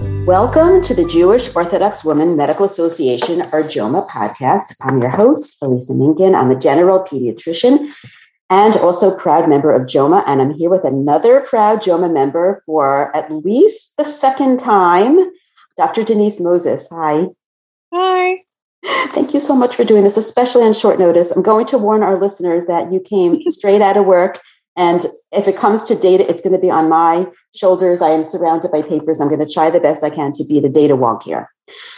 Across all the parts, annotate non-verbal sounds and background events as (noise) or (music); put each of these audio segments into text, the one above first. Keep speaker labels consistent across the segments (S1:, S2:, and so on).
S1: Welcome to the Jewish Orthodox Women Medical Association, or JOWMA podcast. I'm your host, Elisa Minkin. I'm a general pediatrician and also proud member of JOWMA. And I'm here with another proud JOWMA member for at least the second time, Dr. Denise Moses. Hi.
S2: Hi.
S1: Thank you so much for doing this, especially on short notice. I'm going to warn our listeners that you came straight out of work. And if it comes to data, it's going to be on my shoulders. I am surrounded by papers. I'm going to try the best I can to be the data wonk here.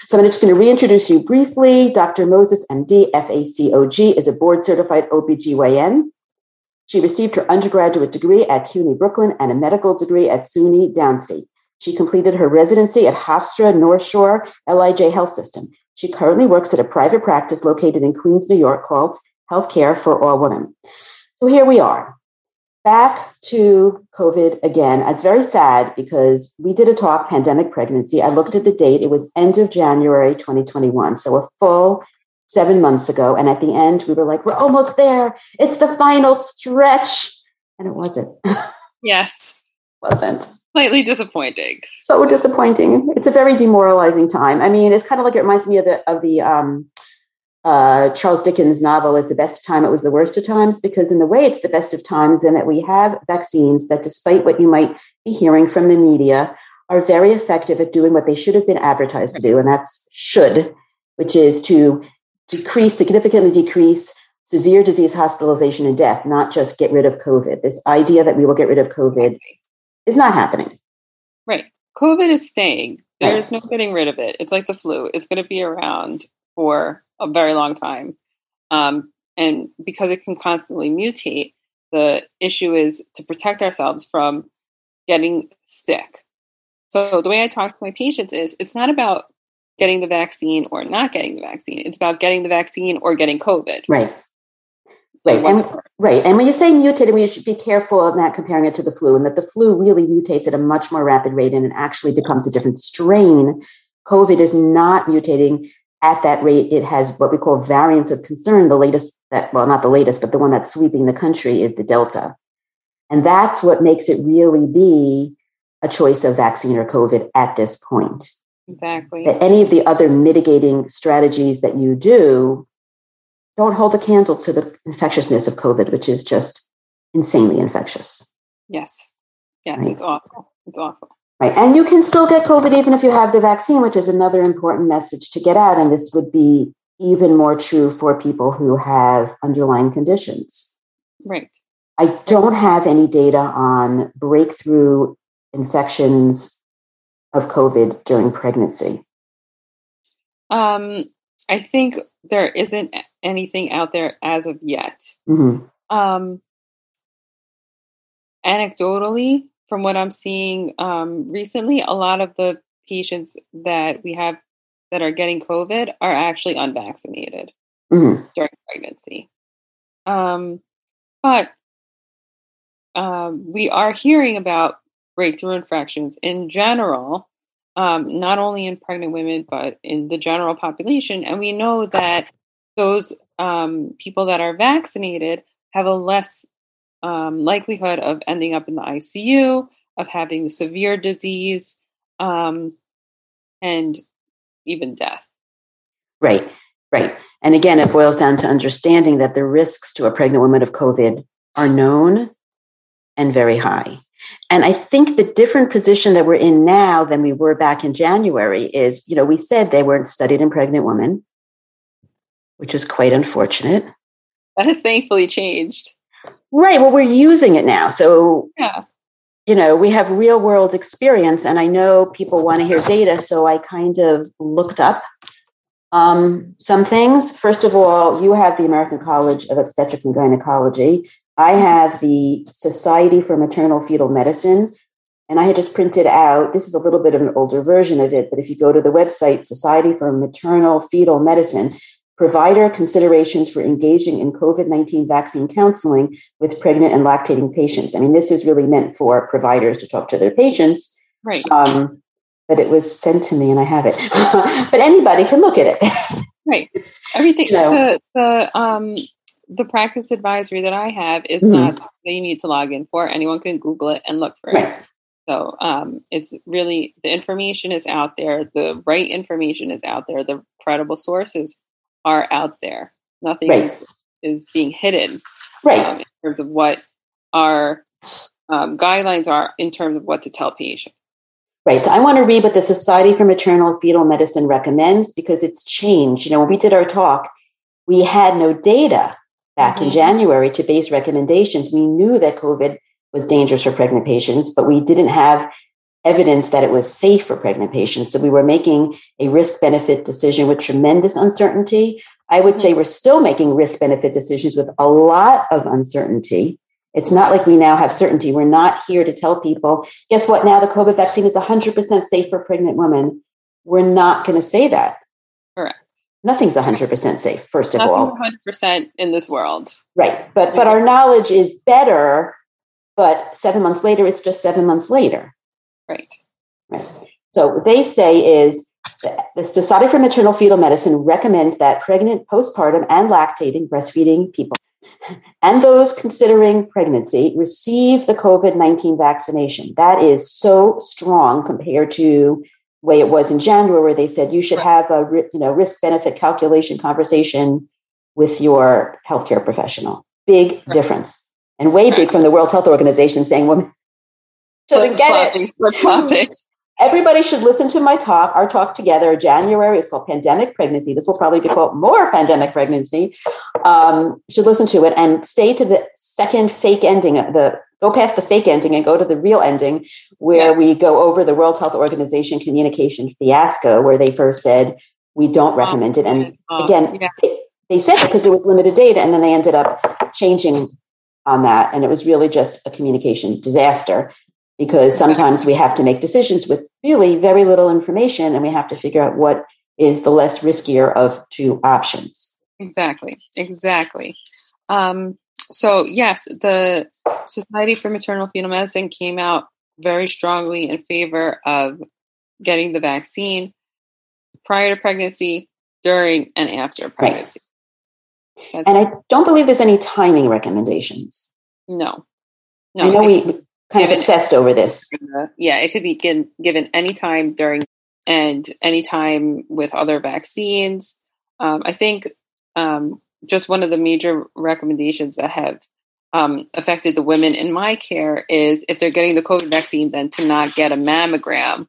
S1: So I'm just going to reintroduce you briefly. Dr. Moses, MD, FACOG, is a board certified OBGYN. She received her undergraduate degree at CUNY Brooklyn and a medical degree at SUNY Downstate. She completed her residency at Hofstra North Shore LIJ Health System. She currently works at a private practice located in Queens, New York called Healthcare for All Women. So here we are. Back to COVID again. It's very sad because we did a talk, pandemic pregnancy. I looked at the date. It was end of January 2021. So a full seven months ago. And at the end, we were like, we're almost there. It's the final stretch. And it wasn't. (laughs)
S2: Yes.
S1: wasn't
S2: slightly disappointing.
S1: So disappointing. It's a very demoralizing time. I mean, it's kind of like it reminds me of the of the um, uh, Charles Dickens novel. It's the best of time. It was the worst of times because, in the way, it's the best of times, in that we have vaccines that, despite what you might be hearing from the media, are very effective at doing what they should have been advertised to do, and that's should, which is to decrease significantly decrease severe disease hospitalization and death, not just get rid of COVID. This idea that we will get rid of COVID is not happening.
S2: Right. COVID is staying. There's right. no getting rid of it. It's like the flu. It's going to be around for a very long time. Um, and because it can constantly mutate, the issue is to protect ourselves from getting sick. So the way I talk to my patients is it's not about getting the vaccine or not getting the vaccine. It's about getting the vaccine or getting COVID.
S1: Right. Right. And, right. And when you say mutated, we should be careful of not comparing it to the flu, and that the flu really mutates at a much more rapid rate and it actually becomes a different strain. COVID is not mutating at that rate. It has what we call variants of concern. The latest that, well, not the latest, but the one that's sweeping the country is the Delta. And that's what makes it really be a choice of vaccine or COVID at this point.
S2: Exactly.
S1: That any of the other mitigating strategies that you do don't hold a candle to the infectiousness of COVID, which is just insanely infectious.
S2: Yes. Yes, right? it's awful. It's awful.
S1: Right. And you can still get COVID even if you have the vaccine, which is another important message to get out. And this would be even more true for people who have underlying conditions.
S2: Right.
S1: I don't have any data on breakthrough infections of COVID during pregnancy.
S2: Um, I think there isn't anything out there as of yet. Mm-hmm. Um, anecdotally, from what I'm seeing um, recently, a lot of the patients that we have that are getting COVID are actually unvaccinated mm-hmm. during pregnancy. Um, but um, we are hearing about breakthrough infections in general um, not only in pregnant women, but in the general population. And we know that those um, people that are vaccinated have a less um, likelihood of ending up in the ICU, of having severe disease, um, and even death.
S1: Right, right. And again, it boils down to understanding that the risks to a pregnant woman of COVID are known and very high. And I think the different position that we're in now than we were back in January is, you know, we said they weren't studied in pregnant women, which is quite unfortunate.
S2: That has thankfully changed.
S1: Right. Well, we're using it now. So, yeah. you know, we have real world experience, and I know people want to hear data. So I kind of looked up um, some things. First of all, you have the American College of Obstetrics and Gynecology. I have the Society for Maternal Fetal Medicine. and I had just printed out, this is a little bit of an older version of it, but if you go to the website, Society for Maternal Fetal Medicine, provider considerations for engaging in COVID 19 vaccine counseling with pregnant and lactating patients. I mean, this is really meant for providers to talk to their patients.
S2: Right.
S1: Um, but it was sent to me and I have it. (laughs) but anybody can look at it.
S2: Right. (laughs) It's, Everything. You know, the, the, um, the practice advisory that I have is mm-hmm. not something that you need to log in for. Anyone can Google it and look for right. it. So um, it's really the information is out there. The right information is out there. The credible sources are out there. Nothing right. is, is, being hidden.
S1: Right. Um,
S2: in terms of what our um, guidelines are in terms of what to tell patients.
S1: Right. So I want to read what the Society for Maternal Fetal Medicine recommends because it's changed. You know, when we did our talk, we had no data back mm-hmm. in January to base recommendations. We knew that COVID was dangerous for pregnant patients, but we didn't have evidence that it was safe for pregnant patients. So we were making a risk benefit decision with tremendous uncertainty. I would say mm-hmm. we're still making risk benefit decisions with a lot of uncertainty. It's not like we now have certainty. We're not here to tell people, guess what? Now the COVID vaccine is 100% safe for pregnant women. We're not going to say that.
S2: Correct.
S1: Nothing's 100% safe, first of Nothing all.
S2: 100% in this world.
S1: Right. But, but our knowledge is better but seven months later, it's just seven months later.
S2: Right.
S1: Right. So what they say is the Society for Maternal Fetal Medicine recommends that pregnant, postpartum, and lactating breastfeeding people and those considering pregnancy receive the COVID 19 vaccination. That is so strong compared to the way it was in January, where they said you should have a you know, risk benefit calculation conversation with your healthcare professional. Big difference and way big from the World Health Organization saying women shouldn't get it. (laughs) Everybody should listen to my talk, our talk together. January is called Pandemic Pregnancy. This will probably be called More Pandemic Pregnancy. Um, should listen to it and stay to the second fake ending. The go past the fake ending and go to the real ending, where yes. we go over the World Health Organization communication fiasco, where they first said we don't recommend it, and again, yeah. they, they said it because there was limited data, and then they ended up changing on that. And it was really just a communication disaster because sometimes we have to make decisions with really very little information and we have to figure out what is the less riskier of two options.
S2: Exactly, exactly. Um, so, yes, the Society for Maternal Fetal Medicine came out very strongly in favor of getting the vaccine prior to pregnancy, during, and after pregnancy.
S1: That's and I don't believe there's any timing recommendations.
S2: No.
S1: No. I know we kind of obsessed over this.
S2: Yeah, it could be given, given any time during and any time with other vaccines. Um, I think um, just one of the major recommendations that have um, affected the women in my care is if they're getting the COVID vaccine, then to not get a mammogram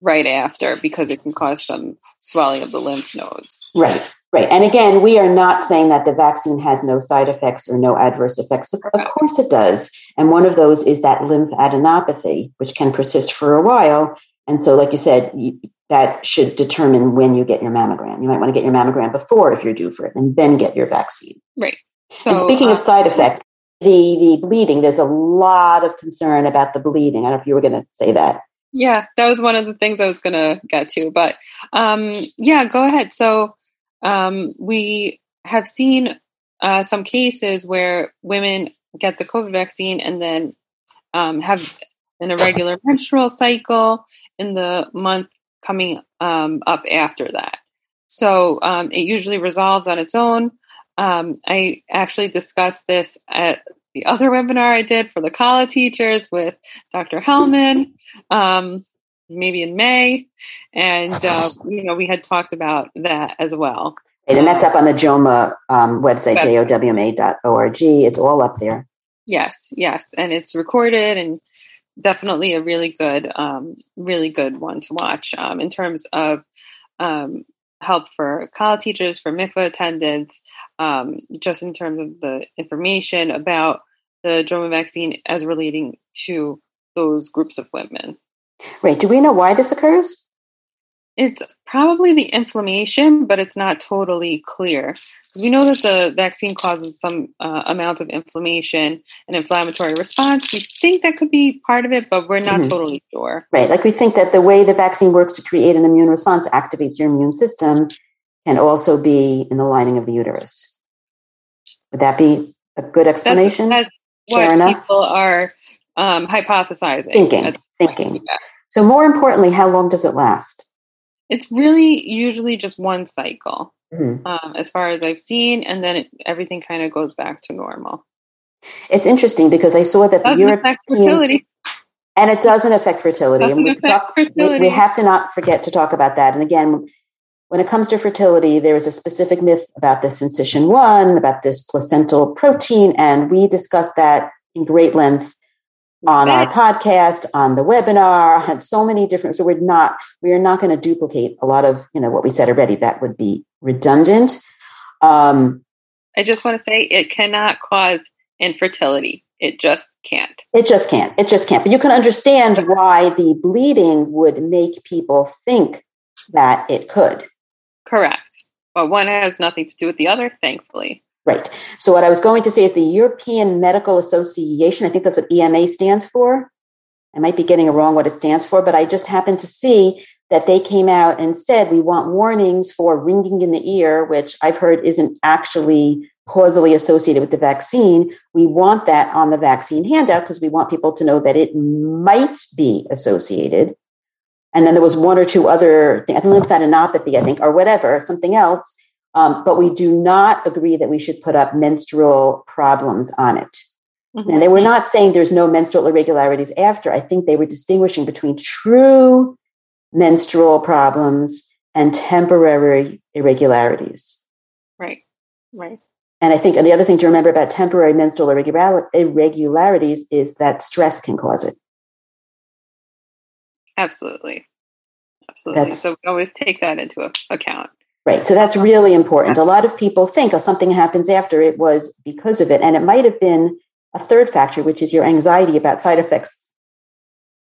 S2: right after because it can cause some swelling of the lymph nodes.
S1: Right. Right. And again, we are not saying that the vaccine has no side effects or no adverse effects. Of course it does. And one of those is that lymphadenopathy, which can persist for a while. And so, like you said, you, that should determine when you get your mammogram. You might want to get your mammogram before if you're due for it and then get your vaccine.
S2: Right.
S1: So, and speaking uh, of side effects, the, the bleeding, there's a lot of concern about the bleeding. I don't know if you were going to say that.
S2: Yeah, that was one of the things I was going to get to. But um, yeah, go ahead. So, um, we have seen uh, some cases where women get the COVID vaccine and then um, have an irregular menstrual cycle in the month coming um, up after that. So um, it usually resolves on its own. Um, I actually discussed this at the other webinar I did for the kallah teachers with Dr. Hellman. Um, maybe in May. And, uh, you know, we had talked about that as well.
S1: And that's up on the JOWMA um, website, jowma.org. It's all up there.
S2: Yes, yes. And it's recorded and definitely a really good, um, really good one to watch um, in terms of um, help for kallah teachers, for mikvah attendants, um, just in terms of the information about the JOWMA vaccine as relating to those groups of women.
S1: Right. Do we know why this occurs?
S2: It's probably the inflammation, but it's not totally clear because we know that the vaccine causes some uh, amount of inflammation and inflammatory response. We think that could be part of it, but we're not mm-hmm. totally sure.
S1: Right. Like we think that the way the vaccine works to create an immune response activates your immune system can also be in the lining of the uterus. Would that be a good explanation?
S2: That's, that's what people are um, hypothesizing.
S1: Thinking. Thinking. So, more importantly, how long does it last?
S2: It's really usually just one cycle, mm-hmm. um, as far as I've seen, and then it, everything kind of goes back to normal.
S1: It's interesting because I saw that the European fertility. And it doesn't affect fertility.
S2: Doesn't
S1: and we,
S2: talk, fertility.
S1: We, we have to not forget to talk about that. And again, when it comes to fertility, there is a specific myth about this syncytin 1, about this placental protein, and we discussed that in great length on our podcast, on the webinar, had so many different. So we're not we are not going to duplicate a lot of you know what we said already. That would be redundant. Um,
S2: I just want to say it cannot cause infertility. It just can't.
S1: It just can't. It just can't. But you can understand why the bleeding would make people think that it could.
S2: Correct. But one has nothing to do with the other, thankfully.
S1: Right. So what I was going to say is the European Medical Association, I think that's what EMA stands for. I might be getting it wrong what it stands for, but I just happened to see that they came out and said we want warnings for ringing in the ear, which I've heard isn't actually causally associated with the vaccine. We want that on the vaccine handout because we want people to know that it might be associated. And then there was one or two other things, lymphadenopathy, I think, or whatever, something else um, but we do not agree that we should put up menstrual problems on it. Mm-hmm. And they were not saying there's no menstrual irregularities after. I think they were distinguishing between true menstrual problems and temporary irregularities.
S2: Right, right.
S1: And I think, and the other thing to remember about temporary menstrual irregularities is that stress can cause it.
S2: Absolutely. Absolutely. That's, so we always take that into account.
S1: Right. So that's really important. A lot of people think, oh, something happens after it was because of it. And it might have been a third factor, which is your anxiety about side effects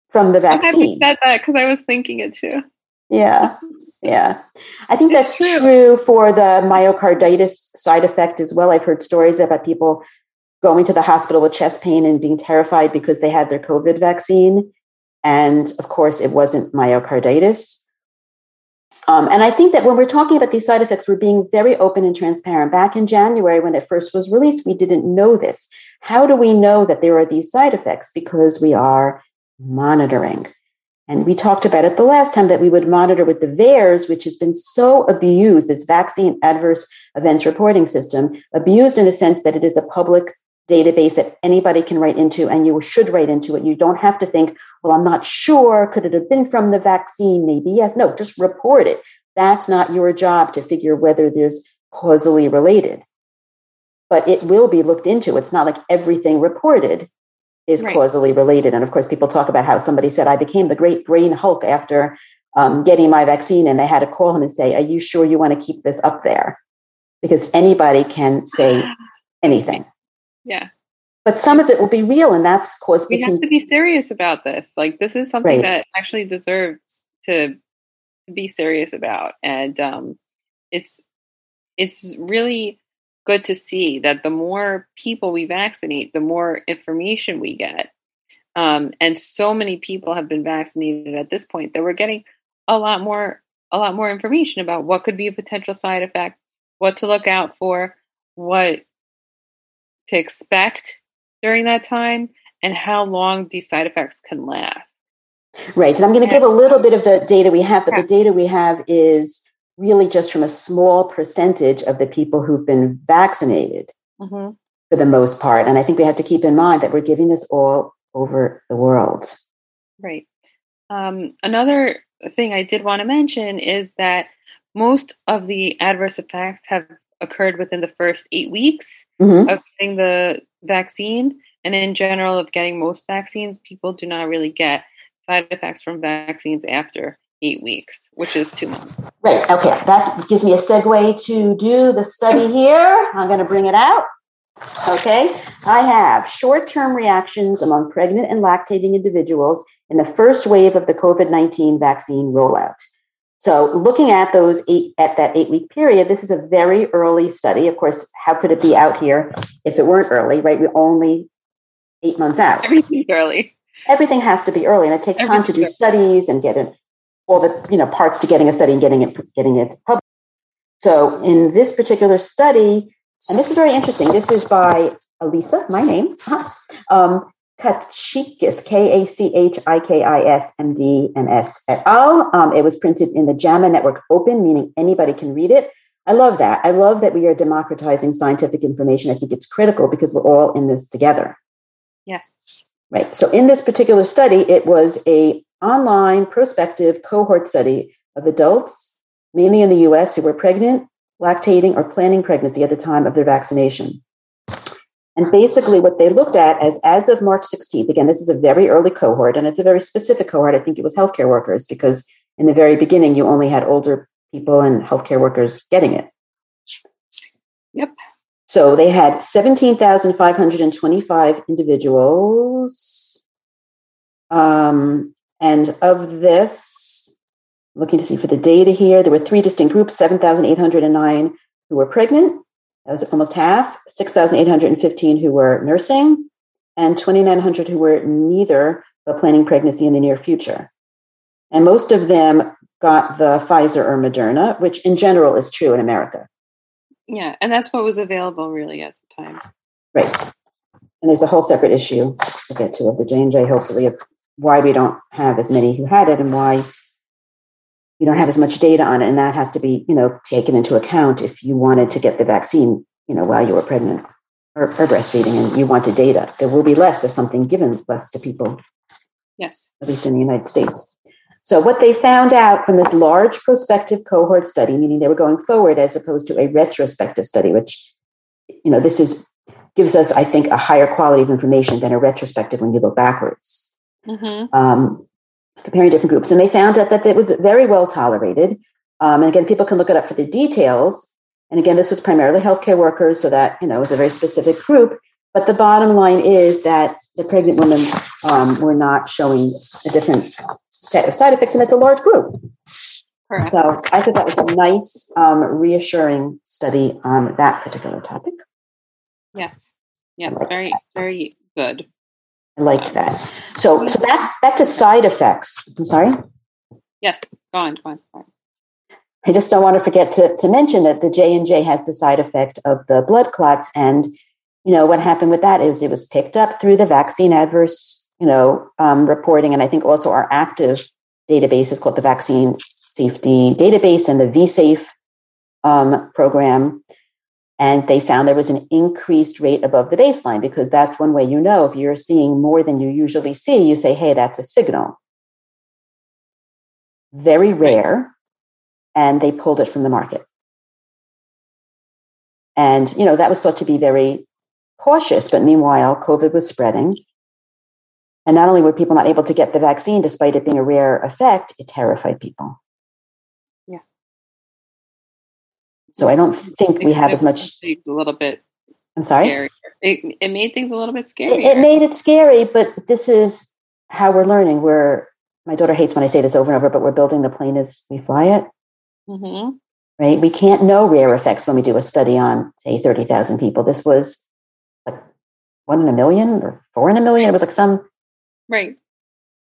S1: from the vaccine.
S2: I said that because I was thinking it too.
S1: Yeah. Yeah. I think it's that's true. true for the myocarditis side effect as well. I've heard stories about people going to the hospital with chest pain and being terrified because they had their COVID vaccine. And of course, it wasn't myocarditis. Um, and I think that when we're talking about these side effects, we're being very open and transparent. Back in January, when it first was released, we didn't know this. How do we know that there are these side effects? Because we are monitoring. And we talked about it the last time that we would monitor with the VAERS, which has been so abused, this vaccine adverse events reporting system, abused in the sense that it is a public database that anybody can write into and you should write into it. You don't have to think, well, I'm not sure. Could it have been from the vaccine? Maybe yes. No, just report it. That's not your job to figure whether there's causally related. But it will be looked into. It's not like everything reported is right. causally related. And of course, people talk about how somebody said, I became the great brain Hulk after um, getting my vaccine. And they had to call him and say, Are you sure you want to keep this up there? Because anybody can say anything.
S2: Yeah.
S1: But some of it will be real, and that's cause
S2: we, we have can, to be serious about this. Like this is something right. that actually deserves to be serious about, and um, it's it's really good to see that the more people we vaccinate, the more information we get. Um, and so many people have been vaccinated at this point that we're getting a lot more a lot more information about what could be a potential side effect, what to look out for, what to expect during that time and how long these side effects can last.
S1: Right. And I'm going to give a little bit of the data we have, but the data we have is really just from a small percentage of the people who've been vaccinated mm-hmm. for the most part. And I think we have to keep in mind that we're giving this all over the world.
S2: Right. Um, another thing I did want to mention is that most of the adverse effects have occurred within the first eight weeks mm-hmm. of getting the vaccine. And in general, of getting most vaccines, people do not really get side effects from vaccines after eight weeks, which is two months.
S1: Right. Okay. That gives me a segue to do the study here. I'm going to bring it out. Okay. I have short term reactions among pregnant and lactating individuals in the first wave of the COVID 19 vaccine rollout. So, looking at those eight at that eight week period, this is a very early study. Of course, how could it be out here if it weren't early? Right? We're only eight months out.
S2: Everything's early.
S1: Everything has to be early, and it takes time to do studies and get it, all the you know parts to getting a study and getting it getting it published. So, in this particular study, and this is very interesting. This is by Elisa, my name, um, Kachikis, K A C H I K I S M D and S et al. Um, it was printed in the JAMA Network Open, meaning anybody can read it. I love that. I love that we are democratizing scientific information. I think it's critical because we're all in this together.
S2: Yes.
S1: Right. So in this particular study, it was a online prospective cohort study of adults, mainly in the US, who were pregnant, lactating, or planning pregnancy at the time of their vaccination. And basically, what they looked at as as of March 16th, again, this is a very early cohort, and it's a very specific cohort. I think it was healthcare workers because in the very beginning, you only had older people and healthcare workers getting it.
S2: Yep.
S1: So they had 17,525 individuals. Um, and of this, looking to see for the data here, there were three distinct groups 7,809 who were pregnant, that was almost half, 6,815 who were nursing, and 2,900 who were neither but planning pregnancy in the near future. And most of them got the Pfizer or Moderna, which in general is true in America.
S2: Yeah, and that's what was available really at the time.
S1: Right. And there's a whole separate issue to get to of the J&J, hopefully, of why we don't have as many who had it and why you don't have as much data on it and that has to be you know taken into account if you wanted to get the vaccine you know while you were pregnant or, or breastfeeding and you wanted data. There will be less of something given less to people
S2: yes.
S1: at least in the united states. So what they found out from this large prospective cohort study meaning they were going forward as opposed to a retrospective study which you know this is gives us i think a higher quality of information than a retrospective when you go backwards. Mm-hmm. um, comparing different groups. And they found out that it was very well tolerated. Um, and again, people can look it up for the details. And again, this was primarily healthcare workers, so that you know it was a very specific group. But the bottom line is that the pregnant women um, were not showing a different set of side effects, and it's a large group. Correct. So I thought that was a nice, um, reassuring study on that particular topic.
S2: Yes, yes, very, that. very good.
S1: I liked that. So, so back back to side effects. I'm sorry.
S2: Yes, go on, go on. Go on.
S1: I just don't want to forget to, to mention that the J and J has the side effect of the blood clots, and you know what happened with that is it was picked up through the vaccine adverse, you know, um, reporting, and I think also our active database is called the Vaccine Safety Database and the VSafe um, program. And they found there was an increased rate above the baseline because that's one way you know if you're seeing more than you usually see, you say, hey, that's a signal. Very rare. And they pulled it from the market. And, you know, that was thought to be very cautious. But meanwhile, COVID was spreading. And not only were people not able to get the vaccine, despite it being a rare effect, it terrified people. So I don't think we have as much.
S2: A little bit.
S1: I'm sorry.
S2: It, it made things a little bit scary.
S1: It, it, made it scary, but this is how we're learning. We're my daughter hates when I say this over and over, but we're building the plane as we fly it. Mm-hmm. Right? We can't know rare effects when we do a study on say thirty thousand people. This was like one in a million or four in a million. It was like some
S2: right.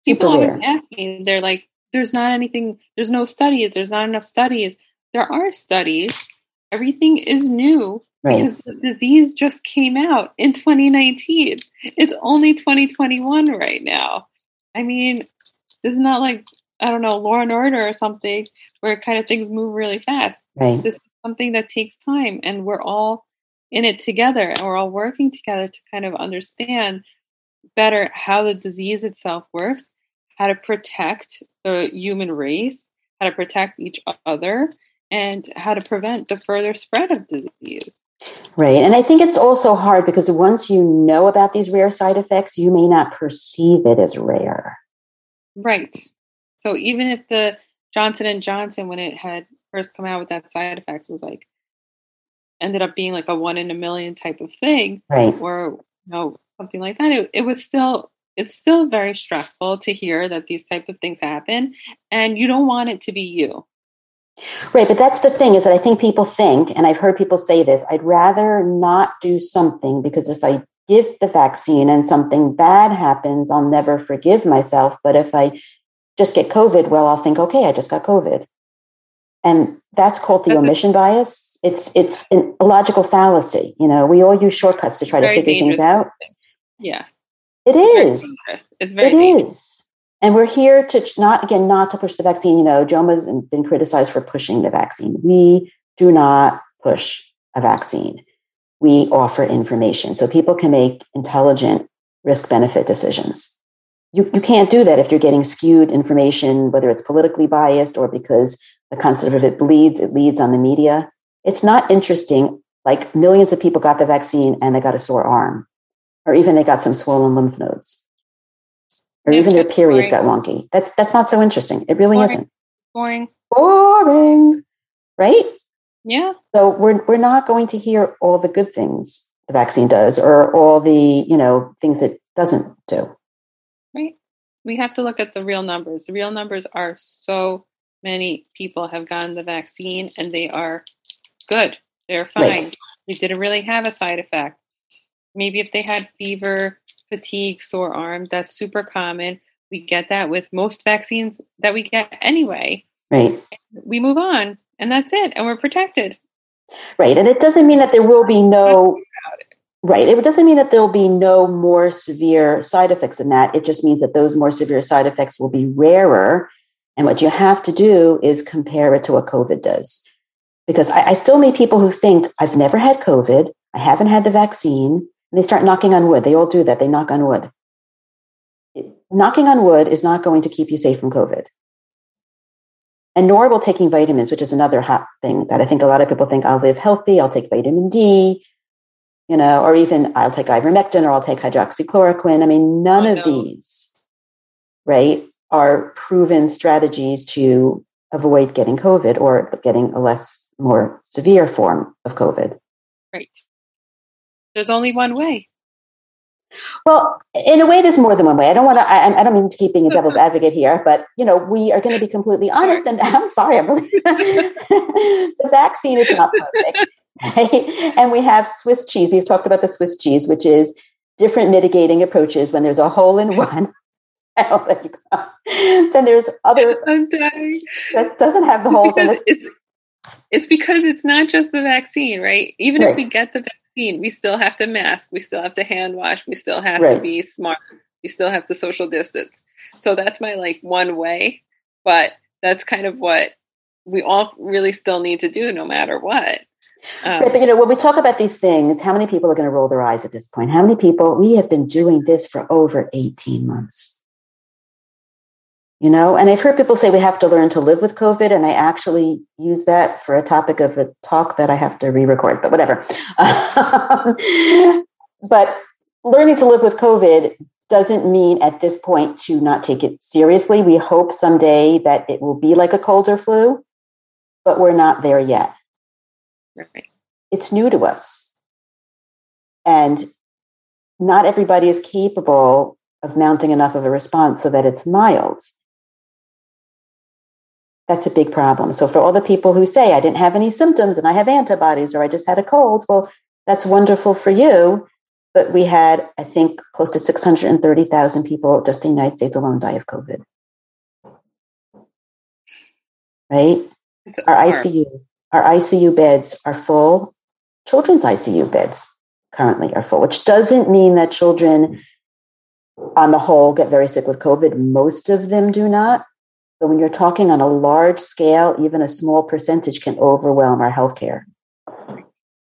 S2: People always ask me. They're like, "There's not anything. There's no studies. There's not enough studies." There are studies everything is new right. because the disease just came out in 2019. It's only 2021 right now. I mean, this is not like I don't know Law and Order or something where kind of things move really fast.
S1: Right.
S2: This is something that takes time, and we're all in it together, and we're all working together to kind of understand better how the disease itself works, how to protect the human race, how to protect each other, and how to prevent the further spread of disease.
S1: Right. And I think it's also hard because once you know about these rare side effects, you may not perceive it as rare.
S2: Right. So even if the Johnson and Johnson, when it had first come out with that side effects, was like ended up being like a one in a million type of thing,
S1: right?
S2: Or you know something like that. It, it was still it's still very stressful to hear that these type of things happen, and you don't want it to be you.
S1: Right, but that's the thing is that I think people think, and I've heard people say this, I'd rather not do something because if I give the vaccine and something bad happens, I'll never forgive myself. But if I just get COVID, well, I'll think, okay, I just got COVID. And that's called the omission bias. It's it's a logical fallacy. You know, we all use shortcuts to try to figure things out.
S2: Yeah,
S1: it is.
S2: It's very.
S1: It is. And we're here to not again not to push the vaccine. You know, JOWMA's been criticized for pushing the vaccine. We do not push a vaccine. We offer information so people can make intelligent risk benefit decisions. You, you can't do that if you're getting skewed information, whether it's politically biased or because the concept of it bleeds, it leads on the media. It's not interesting. Like millions of people got the vaccine and they got a sore arm, or even they got some swollen lymph nodes, or it's even their periods boring. got wonky. That's that's not so interesting. It really
S2: boring.
S1: isn't.
S2: Boring.
S1: Boring. Right?
S2: Yeah.
S1: So we're we're not going to hear all the good things the vaccine does, or all the you know things it doesn't do.
S2: Right. We have to look at the real numbers. The real numbers are so many people have gotten the vaccine and they are good. They're fine. Right. They didn't really have a side effect. Maybe if they had fever, fatigue, sore arm, that's super common. We get that with most vaccines that we get anyway.
S1: Right.
S2: We move on and that's it. And we're protected.
S1: Right. And it doesn't mean that there will be no Right. It doesn't mean that there'll be no more severe side effects than that. It just means that those more severe side effects will be rarer and what you have to do is compare it to what COVID does. Because I, I still meet people who think, I've never had COVID, I haven't had the vaccine, and they start knocking on wood. They all do that. They knock on wood. knocking on wood is not going to keep you safe from COVID. And nor will taking vitamins, which is another hot thing that I think a lot of people think I'll live healthy, I'll take vitamin D, you know, or even I'll take ivermectin or I'll take hydroxychloroquine. I mean, none oh, of these, right, are proven strategies to avoid getting COVID or getting a less, more severe form of COVID.
S2: Right. There's only one way.
S1: Well, in a way, there's more than one way. I don't want to. I, I, don't mean to keep being a devil's (laughs) advocate here, but you know, we are going to be completely honest. And (laughs) I'm sorry, I'm really (laughs) the vaccine is not perfect, right? And we have Swiss cheese. We've talked about the Swiss cheese, which is different mitigating approaches when there's a hole in one oh, then there's other
S2: I'm dying.
S1: that doesn't have the it's holes in it.
S2: It's, it's because it's not just the vaccine, right? Even right. if we get the vaccine, we still have to mask, we still have to hand wash, we still have right. to be smart, we still have to social distance. So that's my like one way, but that's kind of what we all really still need to do no matter what.
S1: Um, right, but you know, when we talk about these things, how many people are going to roll their eyes at this point? How many people? We have been doing this for over 18 months you know? And i've heard people say we have to learn to live with covid and i actually use that for a topic of a talk that i have to re-record but whatever. (laughs) But learning to live with covid doesn't mean at this point to not take it seriously. We hope someday that it will be like a cold or flu but we're not there yet.
S2: Right.
S1: it's new to us. And not everybody is capable of mounting enough of a response so that it's mild that's a big problem. So for all the people who say I didn't have any symptoms and I have antibodies or I just had a cold, well, that's wonderful for you. But we had, I think, close to 630,000 people just in the United States alone die of COVID. Right? our ICU, our ICU beds are full. Children's ICU beds currently are full, which doesn't mean that children on the whole get very sick with COVID. Most of them do not but when you're talking on a large scale, even a small percentage can overwhelm our healthcare.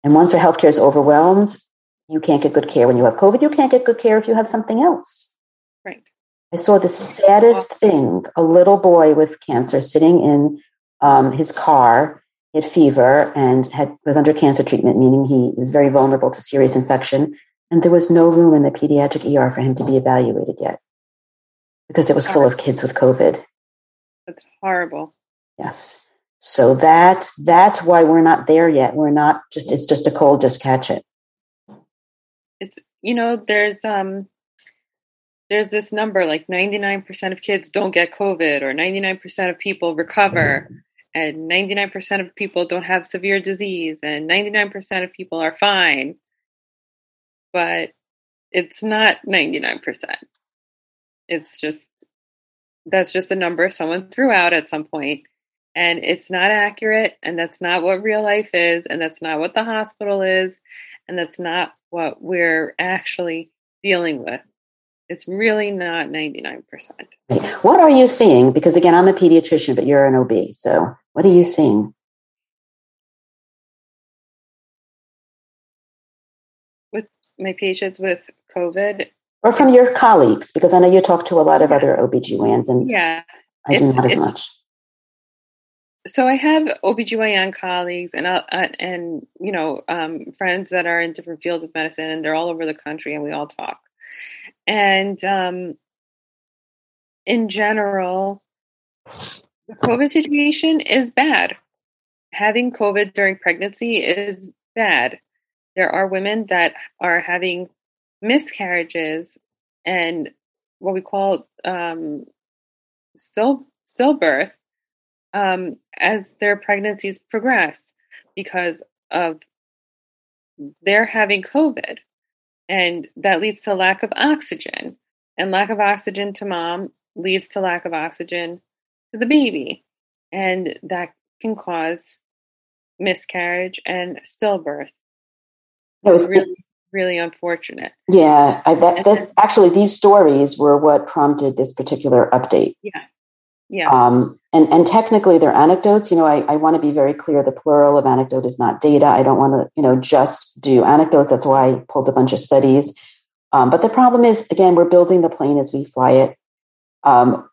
S1: And once our healthcare is overwhelmed, you can't get good care when you have COVID. You can't get good care if you have something else.
S2: Right.
S1: I saw the saddest thing a little boy with cancer sitting in um, his car, he had fever, and had, was under cancer treatment, meaning he was very vulnerable to serious infection. And there was no room in the pediatric ER for him to be evaluated yet because it was full of kids with COVID.
S2: That's horrible.
S1: Yes. So that that's why we're not there yet. We're not just it's just a cold, just catch it.
S2: It's you know, there's um there's this number like 99% of kids don't get COVID or 99% of people recover. and 99% of people don't have severe disease and 99% of people are fine but it's not 99% it's just that's just a number someone threw out at some point and it's not accurate and that's not what real life is and that's not what the hospital is and that's not what we're actually dealing with. It's really not 99%
S1: what are you seeing? Because again i'm a pediatrician but you're an ob so what are you seeing?
S2: With my patients with covid
S1: or from your colleagues because i know you talk to a lot of other obgyns and
S2: yeah
S1: i do not as much
S2: so I have OBGYN colleagues and uh, and you know um, friends that are in different fields of medicine and they're all over the country and we all talk. And um, in general, the COVID situation is bad. Having COVID during pregnancy is bad. There are women that are having miscarriages and what we call um, still stillbirth um, as their pregnancies progress because of their having COVID. And that leads to lack of oxygen. And lack of oxygen to mom leads to lack of oxygen to the baby. And that can cause miscarriage and stillbirth. It's really, really unfortunate.
S1: Yeah, I, that, that, actually, these stories were what prompted this particular update.
S2: Yeah, yeah.
S1: Um, and, and technically they're anecdotes. You know, I, I want to be very clear. The plural of anecdote is not data. I don't want to, you know, just do anecdotes. That's why I pulled a bunch of studies. Um, but the problem is, again, we're building the plane as we fly it. Um,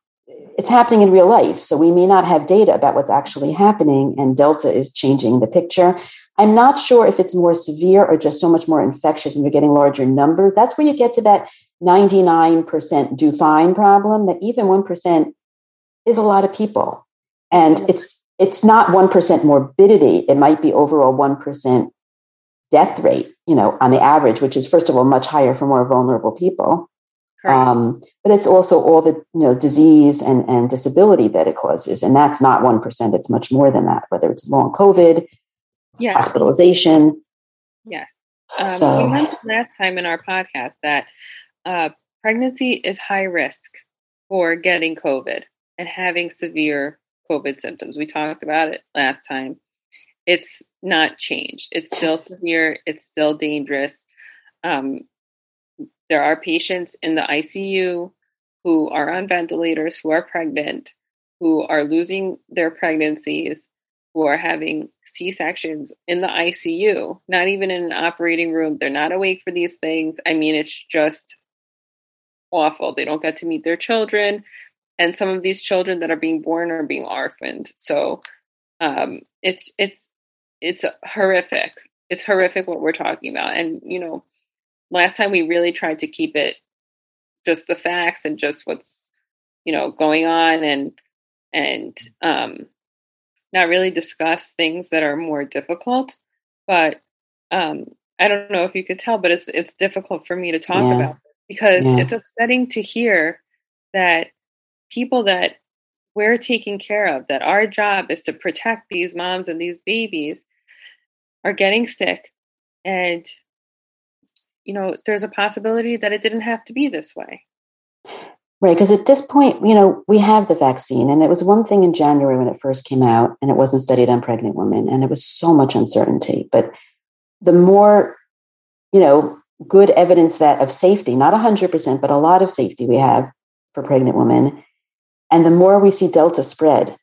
S1: it's happening in real life. So we may not have data about what's actually happening, and Delta is changing the picture. I'm not sure if it's more severe or just so much more infectious and you're getting larger numbers. That's where you get to that 99% do fine problem, that even 1% is a lot of people. And it's it's not 1% morbidity. It might be overall 1% death rate, you know, on the average, which is first of all much higher for more vulnerable people. Um, but it's also all the you know disease and, and disability that it causes, and that's not one percent. It's much more than that. Whether it's long COVID,
S2: yes.
S1: hospitalization.
S2: Yes. Um, so, we mentioned last time in our podcast that uh, pregnancy is high risk for getting COVID and having severe COVID symptoms. We talked about it last time. It's not changed. It's still severe. It's still dangerous. Um, there are patients in the ICU who are on ventilators, who are pregnant, who are losing their pregnancies, who are having C sections in the ICU, not even in an operating room. They're not awake for these things. I mean, it's just awful. They don't get to meet their children and some of these children that are being born are being orphaned. So um, it's it's it's horrific. It's horrific what we're talking about. And you know, last time we really tried to keep it just the facts and just what's you know going on and and um, not really discuss things that are more difficult. But um, I don't know if you could tell, but it's it's difficult for me to talk yeah. about because yeah. it's upsetting to hear that people that we're taking care of, that our job is to protect these moms and these babies, are getting sick. And, you know, there's a possibility that it didn't have to be this way.
S1: Right. Because at this point, you know, we have the vaccine. And it was one thing in January when it first came out, and it wasn't studied on pregnant women. And it was so much uncertainty. But the more, you know, good evidence that of safety, not 100%, but a lot of safety we have for pregnant women, and the more we see Delta spread,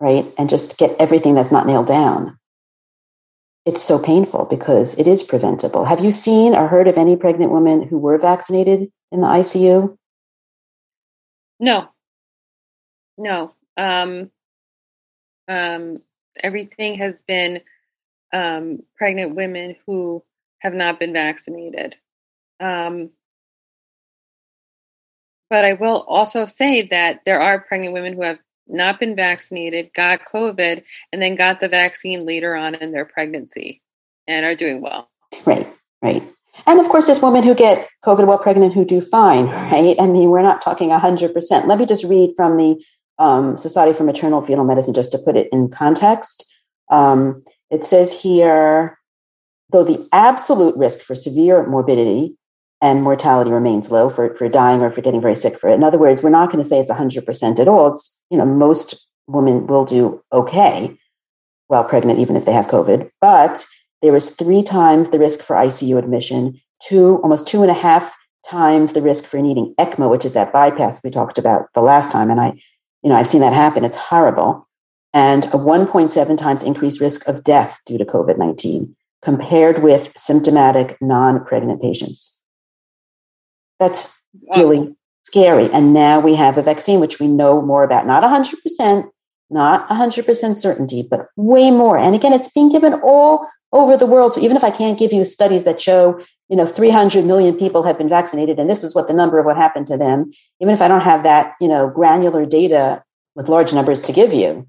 S1: right, and just get everything that's not nailed down, it's so painful because it is preventable. Have you seen or heard of any pregnant women who were vaccinated in the ICU?
S2: No. No. Um, um, everything has been um, pregnant women who have not been vaccinated. Um, but I will also say that there are pregnant women who have not been vaccinated, got COVID, and then got the vaccine later on in their pregnancy and are doing well.
S1: Right, right. And of course, there's women who get COVID while pregnant who do fine, right? I mean, we're not talking 100%. Let me just read from the um, Society for Maternal Fetal Medicine, just to put it in context. Um, it says here, though the absolute risk for severe morbidity and mortality remains low for, for dying or for getting very sick for it. In other words, we're not going to say it's 100% at all. It's, you know, most women will do okay while pregnant, even if they have COVID. But there is three times the risk for ICU admission, two, almost two and a half times the risk for needing ECMO, which is that bypass we talked about the last time. And I, you know, I've seen that happen. It's horrible. And a 1.7 times increased risk of death due to COVID 19 compared with symptomatic non pregnant patients. That's really scary. And now we have a vaccine, which we know more about, not 100%, not 100% certainty, but way more. And again, it's being given all over the world. So even if I can't give you studies that show, you know, 300 million people have been vaccinated and this is what the number of what happened to them, even if I don't have that, you know, granular data with large numbers to give you,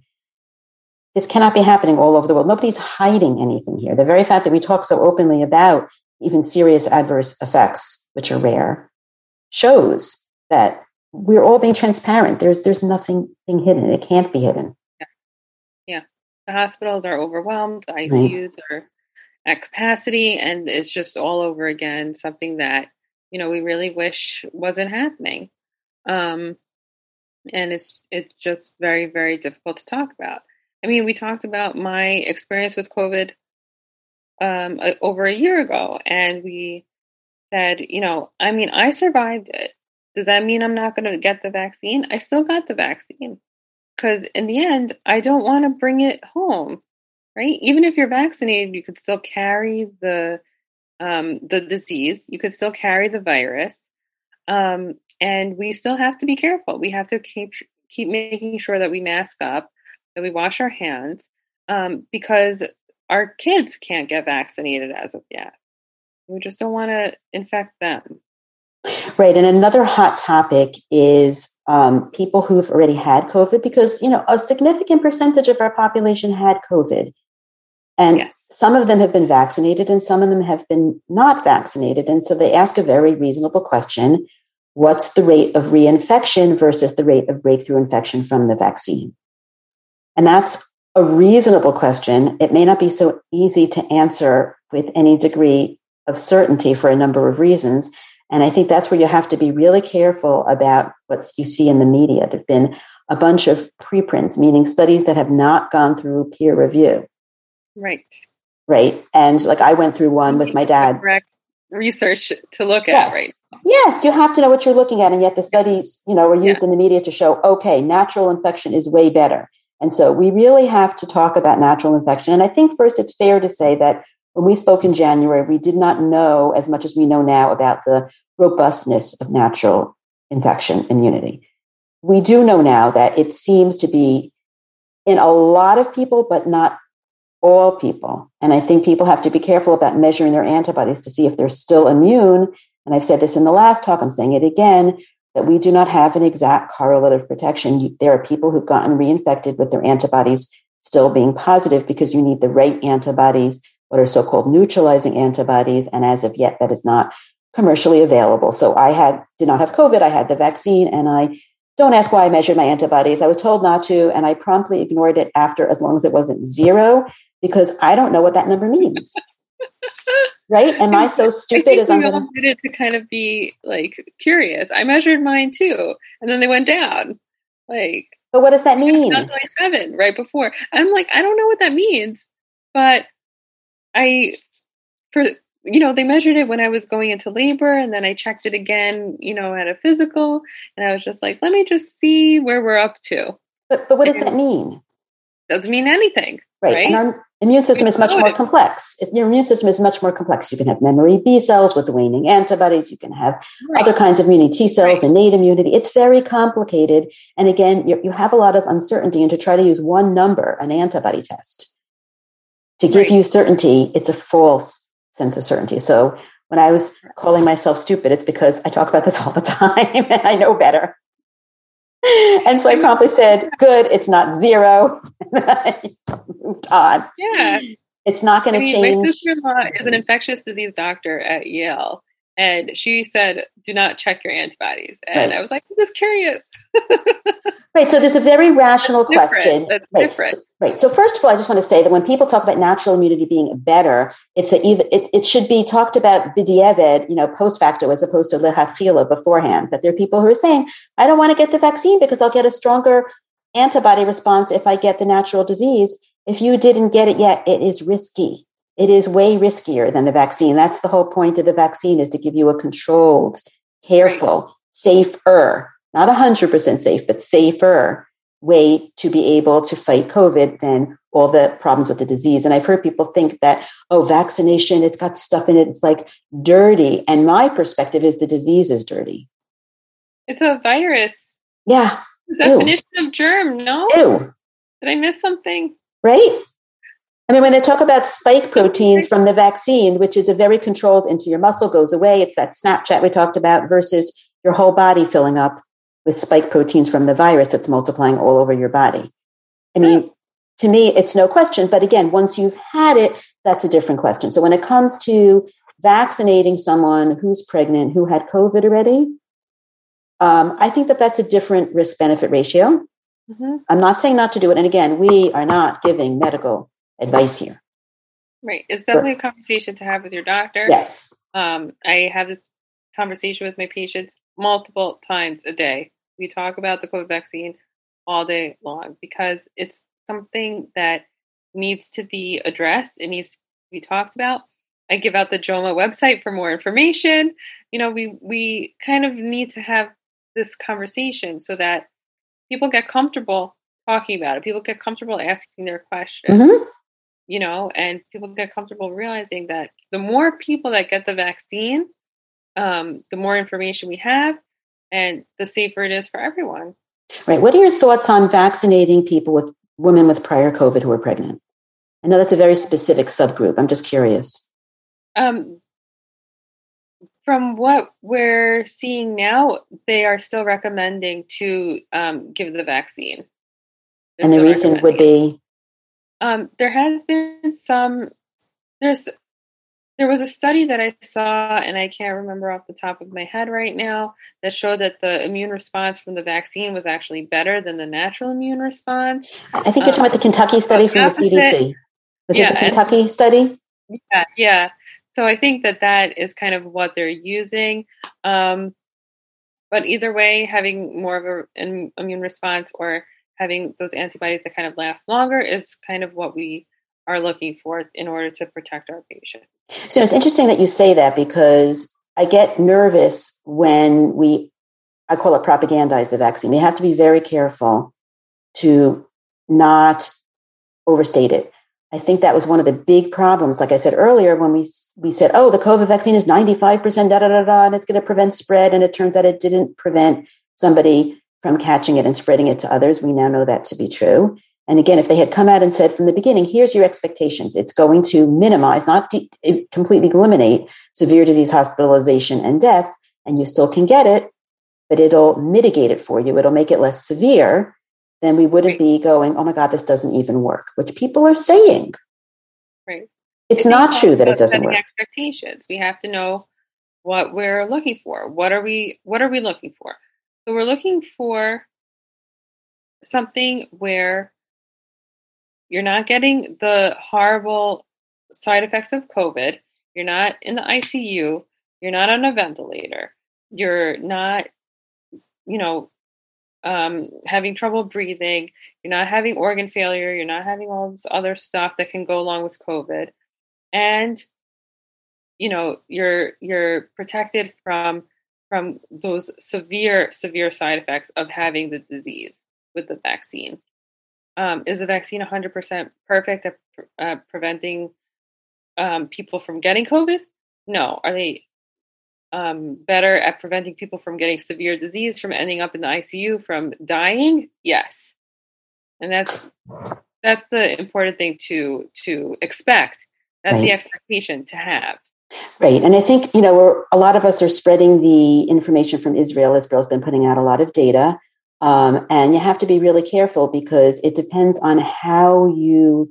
S1: this cannot be happening all over the world. Nobody's hiding anything here. The very fact that we talk so openly about even serious adverse effects, which are rare, shows that we're all being transparent. There's there's nothing being hidden. It can't be hidden.
S2: Yeah. yeah. The hospitals are overwhelmed, the ICUs right. are at capacity, and it's just all over again, something that, you know, we really wish wasn't happening. Um, and it's it's just very, very difficult to talk about. I mean, we talked about my experience with COVID um, over a year ago, and we said, you know, I mean, I survived it. Does that mean I'm not going to get the vaccine? I still got the vaccine because in the end, I don't want to bring it home, right? Even if you're vaccinated, you could still carry the um, the disease. You could still carry the virus, um, and we still have to be careful. We have to keep keep making sure that we mask up, that we wash our hands, um, because our kids can't get vaccinated as of yet. We just don't want to infect them.
S1: Right. And another hot topic is um, people who've already had COVID, because, you know, a significant percentage of our population had COVID. And yes. some of them have been vaccinated and some of them have been not vaccinated. And so they ask a very reasonable question What's the rate of reinfection versus the rate of breakthrough infection from the vaccine? And that's a reasonable question. It may not be so easy to answer with any degree of certainty for a number of reasons. And I think that's where you have to be really careful about what you see in the media. There have been a bunch of preprints, meaning studies that have not gone through peer review.
S2: Right.
S1: Right. And like I went through one with my dad.
S2: Correct research to look yes. at, right?
S1: Yes, you have to know what you're looking at. And yet the studies, you know, were used yeah. in the media to show, okay, natural infection is way better. And so we really have to talk about natural infection. And I think first it's fair to say that when we spoke in January, we did not know as much as we know now about the robustness of natural infection immunity. We do know now that it seems to be in a lot of people, but not all people. And I think people have to be careful about measuring their antibodies to see if they're still immune. And I've said this in the last talk, I'm saying it again that we do not have an exact correlate of protection. There are people who've gotten reinfected with their antibodies still being positive because you need the right antibodies, what are so called neutralizing antibodies. And as of yet, that is not commercially available. So I had did not have COVID. I had the vaccine, and I don't ask why I measured my antibodies. I was told not to, and I promptly ignored it after, as long as it wasn't zero, because I don't know what that number means. (laughs) right? Am I so stupid
S2: as I'm going to to kind of be like curious? I measured mine too, and then they went down. Like,
S1: but what does that mean?
S2: Seven right before. I'm like, I don't know what that means, but I for you know, they measured it when I was going into labor and then I checked it again, you know, at a physical. And I was just like, let me just see where we're up to.
S1: But, but what does and that mean?
S2: Doesn't mean anything.
S1: Right.
S2: right?
S1: And our immune system is much more complex. Your immune system is much more complex. You can have memory B cells with waning antibodies. You can have right. other kinds of immunity, T cells, right. innate immunity. It's very complicated. And again, you have a lot of uncertainty. And to try to use one number, an antibody test, to give you certainty, it's a false sense of certainty. So when I was calling myself stupid, it's because I talk about this all the (laughs) time and I know better. And so I promptly said, good, it's not zero. (laughs) moved on.
S2: Yeah.
S1: It's not going to I mean,
S2: change. My sister in law is an infectious disease doctor at Yale. And she said, do not check your antibodies. And right. I was like, I'm just curious.
S1: Right. So there's a very rational
S2: That's
S1: question.
S2: That's
S1: right.
S2: different.
S1: So, right. So first of all, I just want to say that when people talk about natural immunity being better, it's a either it, it should be talked about b'diavad, you know, post facto as opposed to lechatchila beforehand. That there are people who are saying, I don't want to get the vaccine because I'll get a stronger antibody response if I get the natural disease. If you didn't get it yet, it is risky. It is way riskier than the vaccine. That's the whole point of the vaccine is to give you a controlled, careful, right. safer not 100% safe, but safer way to be able to fight COVID than all the problems with the disease. And I've heard people think that, oh, vaccination, it's got stuff in it, it's like dirty. And my perspective is the disease is dirty.
S2: It's a virus.
S1: Yeah.
S2: The definition Ew. of germ, no?
S1: Ew.
S2: Did I miss something?
S1: Right? I mean, when they talk about spike proteins from the vaccine, which is a very controlled into your muscle goes away, it's that Snapchat we talked about versus your whole body filling up with spike proteins from the virus that's multiplying all over your body. I mean, to me, it's no question. But again, once you've had it, that's a different question. So when it comes to vaccinating someone who's pregnant who had COVID already, um, I think that that's a different risk benefit ratio. Mm-hmm. I'm not saying not to do it. And again, we are not giving medical advice here.
S2: Right. It's definitely but, a conversation to have with your doctor.
S1: Yes.
S2: Um, I have this conversation with my patients multiple times a day we talk about the COVID vaccine all day long because it's something that needs to be addressed. It needs to be talked about. I give out the JOWMA website for more information. You know, we we kind of need to have this conversation so that people get comfortable talking about it. People get comfortable asking their questions. Mm-hmm. You know, and people get comfortable realizing that the more people that get the vaccine, um, the more information we have, and the safer it is for everyone.
S1: Right. What are your thoughts on vaccinating people with women with prior COVID who are pregnant? I know that's a very specific subgroup. I'm just curious. Um,
S2: from what we're seeing now, they are still recommending to um, give the vaccine.
S1: They're and the reason would be?
S2: Um, there has been some, there's there was a study that I saw, and I can't remember off the top of my head right now, that showed that the immune response from the vaccine was actually better than the natural immune response.
S1: I think you're talking um, about the Kentucky study from the CDC. Was yeah, it the Kentucky and, study?
S2: Yeah, yeah. So I think that that is kind of what they're using. Um, but either way, having more of an immune response or having those antibodies that kind of last longer is kind of what we are looking for in order to protect our patient.
S1: So it's interesting that you say that because I get nervous when we, I call it propagandize the vaccine. You have to be very careful to not overstate it. I think that was one of the big problems. Like I said earlier, when we we said, "Oh, the COVID vaccine is ninety five percent da da da da, and it's going to prevent spread," and it turns out it didn't prevent somebody from catching it and spreading it to others. We now know that to be true. And again, if they had come out and said from the beginning, here's your expectations, it's going to minimize, not de- completely eliminate severe disease hospitalization and death, and you still can get it, but it'll mitigate it for you. It'll make it less severe. Then we wouldn't right. be going, oh my God, this doesn't even work, which people are saying.
S2: Right.
S1: It's not true that it doesn't work.
S2: Expectations. We have to know what we're looking for. What are we? What are we looking for? So we're looking for something where you're not getting the horrible side effects of COVID. You're not in the ICU. You're not on a ventilator. You're not, you know, um, having trouble breathing. You're not having organ failure. You're not having all this other stuff that can go along with COVID. And, you know, you're you're protected from from those severe severe side effects of having the disease with the vaccine. Um, is the vaccine 100% perfect at uh, preventing um, people from getting COVID? No. Are they um, better at preventing people from getting severe disease, from ending up in the ICU, from dying? Yes. And that's that's the important thing to to expect. That's right. the expectation to have.
S1: Right. And I think, you know, a lot of us are spreading the information from Israel. Israel's been putting out a lot of data. Um, and you have to be really careful because it depends on how you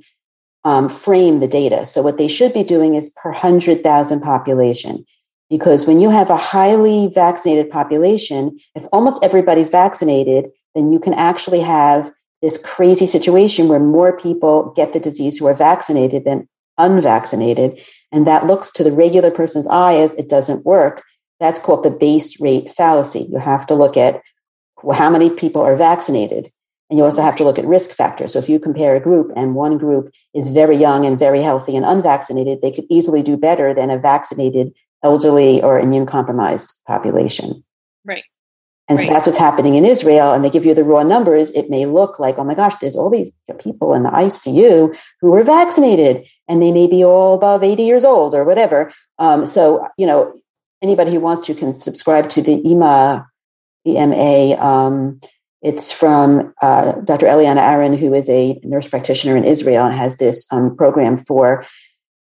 S1: um, frame the data. So, what they should be doing is per 100,000 population. Because when you have a highly vaccinated population, if almost everybody's vaccinated then you can actually have this crazy situation where more people get the disease who are vaccinated than unvaccinated. And that looks to the regular person's eye as it doesn't work. That's called the base rate fallacy. You have to look at how many people are vaccinated. And you also have to look at risk factors. So if you compare a group and one group is very young and very healthy and unvaccinated, they could easily do better than a vaccinated, elderly, or immune compromised population.
S2: Right.
S1: And right. so that's what's happening in Israel. And they give you the raw numbers. It may look like, oh my gosh, there's all these people in the ICU who were vaccinated and they may be all above 80 years old or whatever. Um, so, you know, anybody who wants to can subscribe to the EMA, EMA. Um, it's from uh, Dr. Eliana Aaron, who is a nurse practitioner in Israel and has this um, program for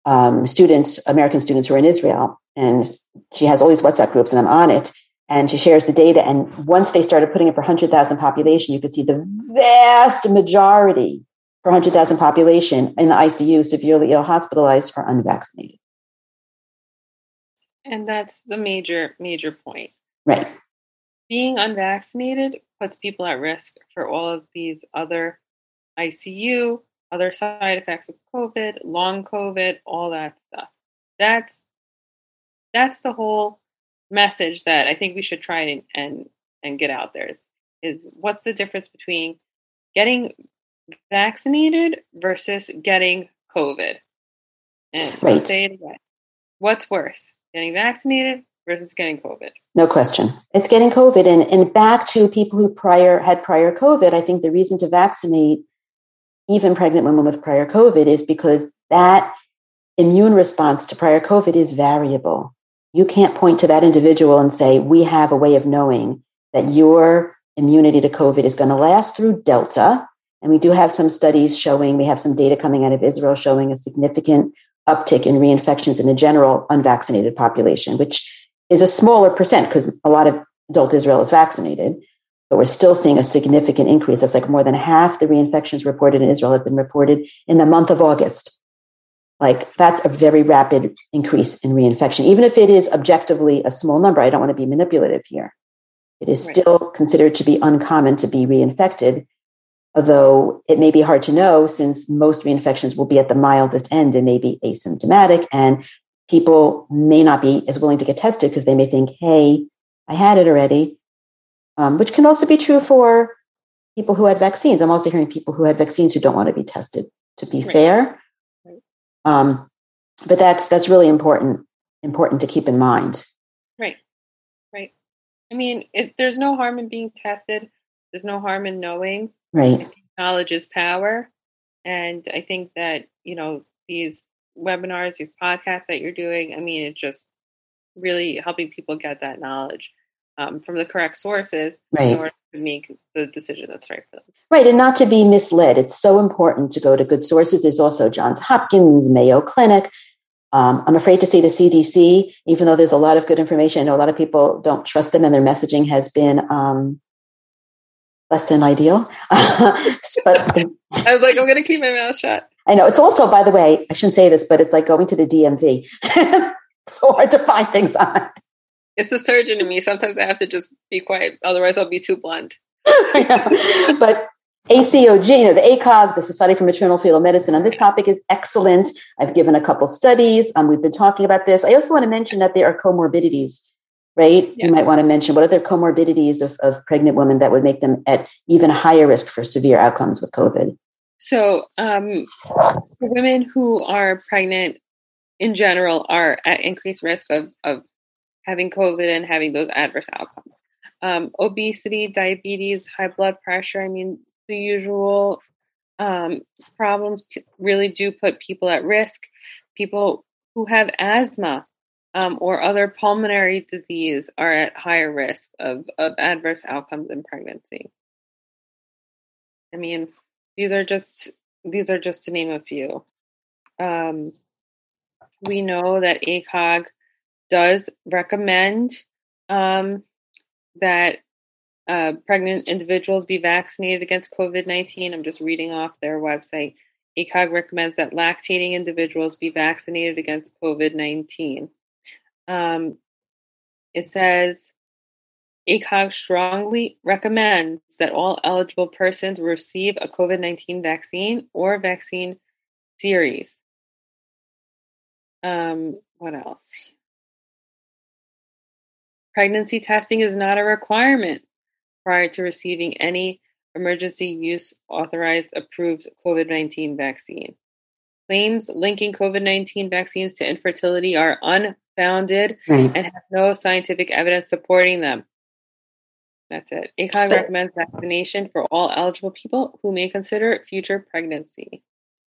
S1: um, students, American students who are in Israel. And she has all these WhatsApp groups, and I'm on it and she shares the data. And once they started putting it per 100,000 population, you could see the vast majority per 100,000 population in the ICU, severely ill, hospitalized, or unvaccinated.
S2: And that's the major, major point.
S1: Right.
S2: Being unvaccinated puts people at risk for all of these other ICU, other side effects of COVID, long COVID, all that stuff. That's that's the whole message that I think we should try and and, and get out there is, is what's the difference between getting vaccinated versus getting COVID? And right. Say it again. What's worse, getting vaccinated versus getting COVID?
S1: No question. It's getting COVID. And, and back to people who prior had prior COVID, I think the reason to vaccinate even pregnant women with prior COVID is because that immune response to prior COVID is variable you can't point to that individual and say, we have a way of knowing that your immunity to COVID is going to last through Delta. And we do have some studies showing, we have some data coming out of Israel showing a significant uptick in reinfections in the general unvaccinated population, which is a smaller percent because a lot of adult Israel is vaccinated. But we're still seeing a significant increase. That's like more than half the reinfections reported in Israel have been reported in the month of August like that's a very rapid increase in reinfection even if it is objectively a small number i don't want to be manipulative here it is right. still considered to be uncommon to be reinfected although it may be hard to know since most reinfections will be at the mildest end and may be asymptomatic and people may not be as willing to get tested because they may think hey i had it already um, which can also be true for people who had vaccines i'm also hearing people who had vaccines who don't want to be tested to be right. fair um, but that's that's really important important to keep in mind.
S2: Right, right. I mean, it, there's no harm in being tested. There's no harm in knowing.
S1: Right.
S2: Knowledge is power, and I think that you know these webinars, these podcasts that you're doing. I mean, it's just really helping people get that knowledge um, from the correct sources
S1: right. in
S2: order to make the decision that's right for them.
S1: Right, and not to be misled. It's so important to go to good sources. There's also Johns Hopkins, Mayo Clinic. Um, I'm afraid to say the CDC, even though there's a lot of good information. I know a lot of people don't trust them, and their messaging has been um, less than ideal. (laughs) but (laughs)
S2: I was like, I'm going to keep my mouth shut.
S1: I know. It's also, by the way, I shouldn't say this, but it's like going to the DMV. (laughs) it's so hard to find things on.
S2: It's the surgeon in me. Sometimes I have to just be quiet, otherwise I'll be too blunt. (laughs)
S1: but ACOG, you know, the ACOG, the Society for Maternal Fetal Medicine, on this topic is excellent. I've given a couple studies. Um, we've been talking about this. I also want to mention that there are comorbidities, right? Yeah. You might want to mention what are the comorbidities of, of pregnant women that would make them at even higher risk for severe outcomes with COVID?
S2: So, um, women who are pregnant in general are at increased risk of, of having COVID and having those adverse outcomes. Um, obesity, diabetes, high blood pressure. I mean, the usual um, problems really do put people at risk. People who have asthma um, or other pulmonary disease are at higher risk of, of adverse outcomes in pregnancy. I mean, these are just these are just to name a few. Um, we know that ACOG does recommend um, that uh, pregnant individuals be vaccinated against COVID 19. I'm just reading off their website. ACOG recommends that lactating individuals be vaccinated against COVID 19. Um, it says ACOG strongly recommends that all eligible persons receive a COVID 19 vaccine or vaccine series. Um, what else? Pregnancy testing is not a requirement prior to receiving any emergency use authorized approved COVID 19 vaccine. Claims linking COVID 19 vaccines to infertility are unfounded right. and have no scientific evidence supporting them. That's it. ACOG recommends vaccination for all eligible people who may consider future pregnancy.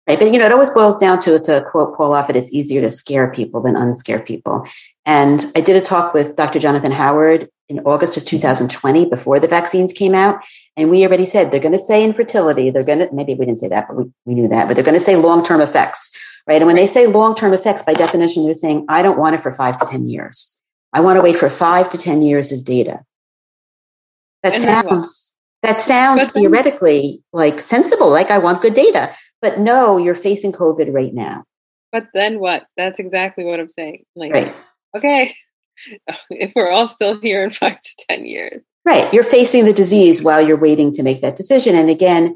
S1: Right, but you know, it always boils down to, to quote Paul Offit, it's easier to scare people than unscare people. And I did a talk with Dr. Jonathan Howard in August of 2020 before the vaccines came out. And we already said they're going to say infertility. They're going to, maybe we didn't say that, but we, we knew that, but they're going to say long term effects, right? And when they say long term effects, by definition, they're saying, I don't want it for five to 10 years. I want to wait for five to 10 years of data. That and sounds, that sounds theoretically like sensible, like I want good data. But no, you're facing COVID right now.
S2: But then what? That's exactly what I'm saying. Like, right. okay, (laughs) if we're all still here in five to 10 years.
S1: Right. You're facing the disease while you're waiting to make that decision. And again,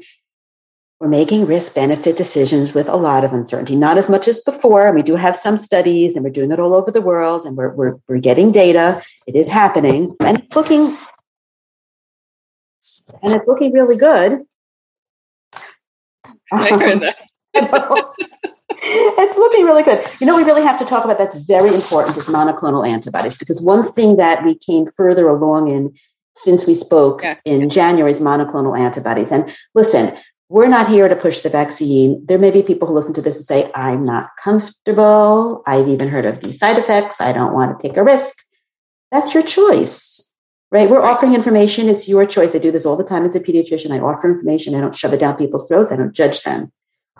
S1: we're making risk benefit decisions with a lot of uncertainty, not as much as before. And we do have some studies and we're doing it all over the world and we're, we're, we're getting data. It is happening and it's looking, and it's looking really good.
S2: I heard um, that. (laughs)
S1: it's looking really good. You know, we really have to talk about that's very important is monoclonal antibodies because one thing that we came further along in since we spoke yeah. in January is monoclonal antibodies. And listen, we're not here to push the vaccine. There may be people who listen to this and say, I'm not comfortable. I've even heard of these side effects. I don't want to take a risk. That's your choice, right? We're offering information. It's your choice. I do this all the time as a pediatrician. I offer information. I don't shove it down people's throats. I don't judge them.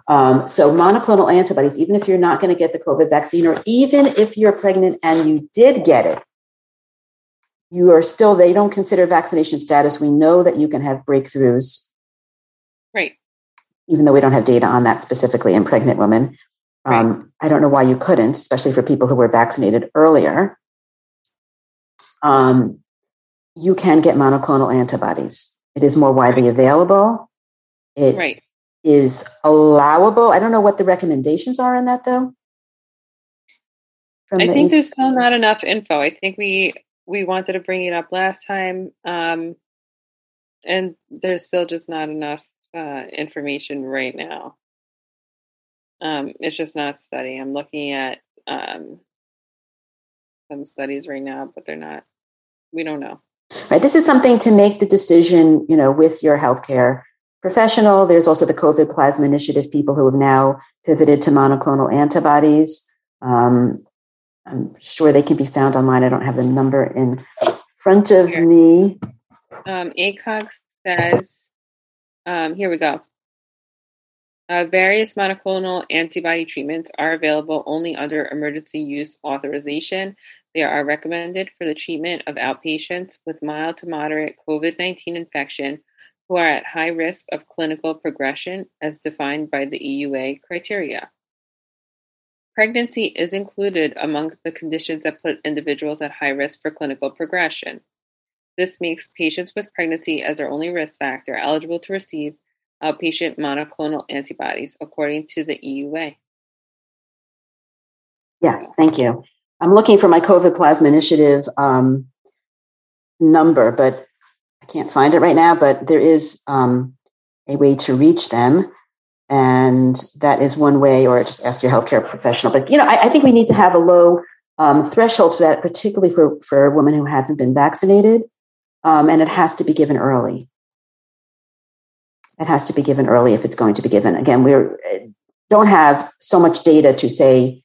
S1: Um, so monoclonal antibodies, even if you're not going to get the COVID vaccine, or even if you're pregnant and you did get it, you are still, they don't consider vaccination status. We know that you can have breakthroughs.
S2: Right.
S1: Even though we don't have data on that specifically in pregnant women. Right. Um, I don't know why you couldn't, especially for people who were vaccinated earlier. Um, you can get monoclonal antibodies. It is more widely available. It right. is allowable. I don't know what the recommendations are in that, though.
S2: I think there's still not enough info. I think we we wanted to bring it up last time, um, and there's still just not enough uh, information right now. Um, it's just not study. I'm looking at um, some studies right now, but they're not. We don't know.
S1: Right. This is something to make the decision. You know, with your healthcare professional. There's also the COVID Plasma Initiative people who have now pivoted to monoclonal antibodies. Um, I'm sure they can be found online. I don't have the number in front of here. me.
S2: Um, ACOG says, um, here we go. Uh, various monoclonal antibody treatments are available only under emergency use authorization. They are recommended for the treatment of outpatients with mild to moderate COVID 19 infection who are at high risk of clinical progression as defined by the EUA criteria. Pregnancy is included among the conditions that put individuals at high risk for clinical progression. This makes patients with pregnancy as their only risk factor eligible to receive outpatient monoclonal antibodies, according to the EUA.
S1: Yes, thank you. I'm looking for my COVID Plasma Initiative um, number, but I can't find it right now. But there is um, a way to reach them. And that is one way or just ask your healthcare professional. But you know i, I think we need to have a low um, threshold for that particularly for for women who haven't been vaccinated. Um, and it has to be given early. It has to be given early if it's going to be given. Again we don't have so much data to say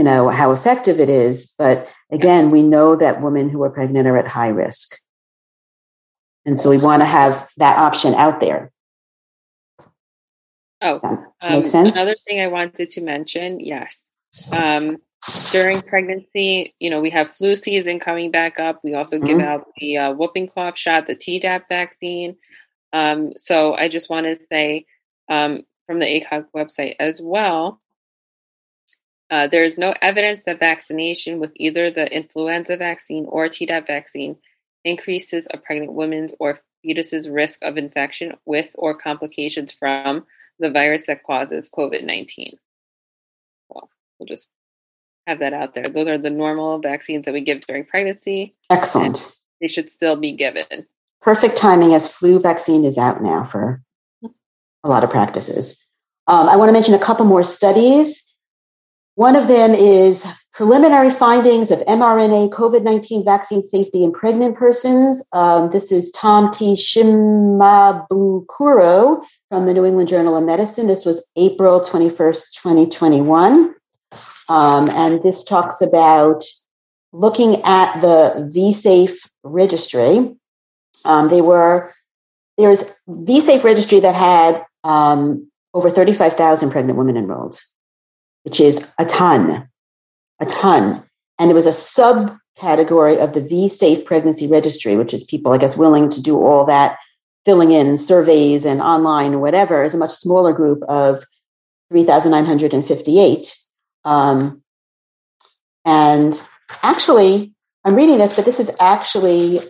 S1: you know how effective it is but again we know that women who are pregnant are at high risk and so we want to have that option out there
S2: Oh, um, makes sense. another thing I wanted to mention, yes. Um, during pregnancy, you know, we have flu season coming back up. We also mm-hmm. give out the uh, whooping cough shot, the Tdap vaccine. Um, so I just want to say um, from the ACOG website as well, uh, there is no evidence that vaccination with either the influenza vaccine or Tdap vaccine increases a pregnant woman's or fetus's risk of infection with or complications from the virus that causes COVID 19. So we'll just have that out there. Those are the normal vaccines that we give during pregnancy.
S1: Excellent.
S2: They should still be given.
S1: Perfect timing as flu vaccine is out now for a lot of practices. Um, I want to mention a couple more studies. One of them is preliminary findings of mRNA COVID 19 vaccine safety in pregnant persons. Um, this is Tom T. Shimabukuro from the New England Journal of Medicine. This was April 21st, 2021. Um, and this talks about looking at the VSafe registry. Um, they were there's VSafe registry that had um, over 35,000 pregnant women enrolled, which is a ton, a ton. And it was a subcategory of the V Safe pregnancy registry, which is people, I guess, willing to do all that filling in surveys and online, or whatever, is a much smaller group of 3,958. Um, and actually, I'm reading this, but this is actually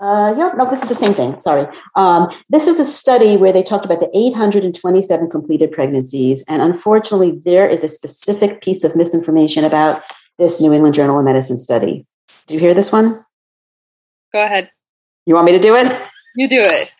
S1: uh, yeah, no, this is the same thing. Sorry. Um, this is the study where they talked about the 827 completed pregnancies. And unfortunately, there is a specific piece of misinformation about this New England Journal of Medicine study. Do you hear this one?
S2: Go ahead.
S1: You want me to do it?
S2: You do it.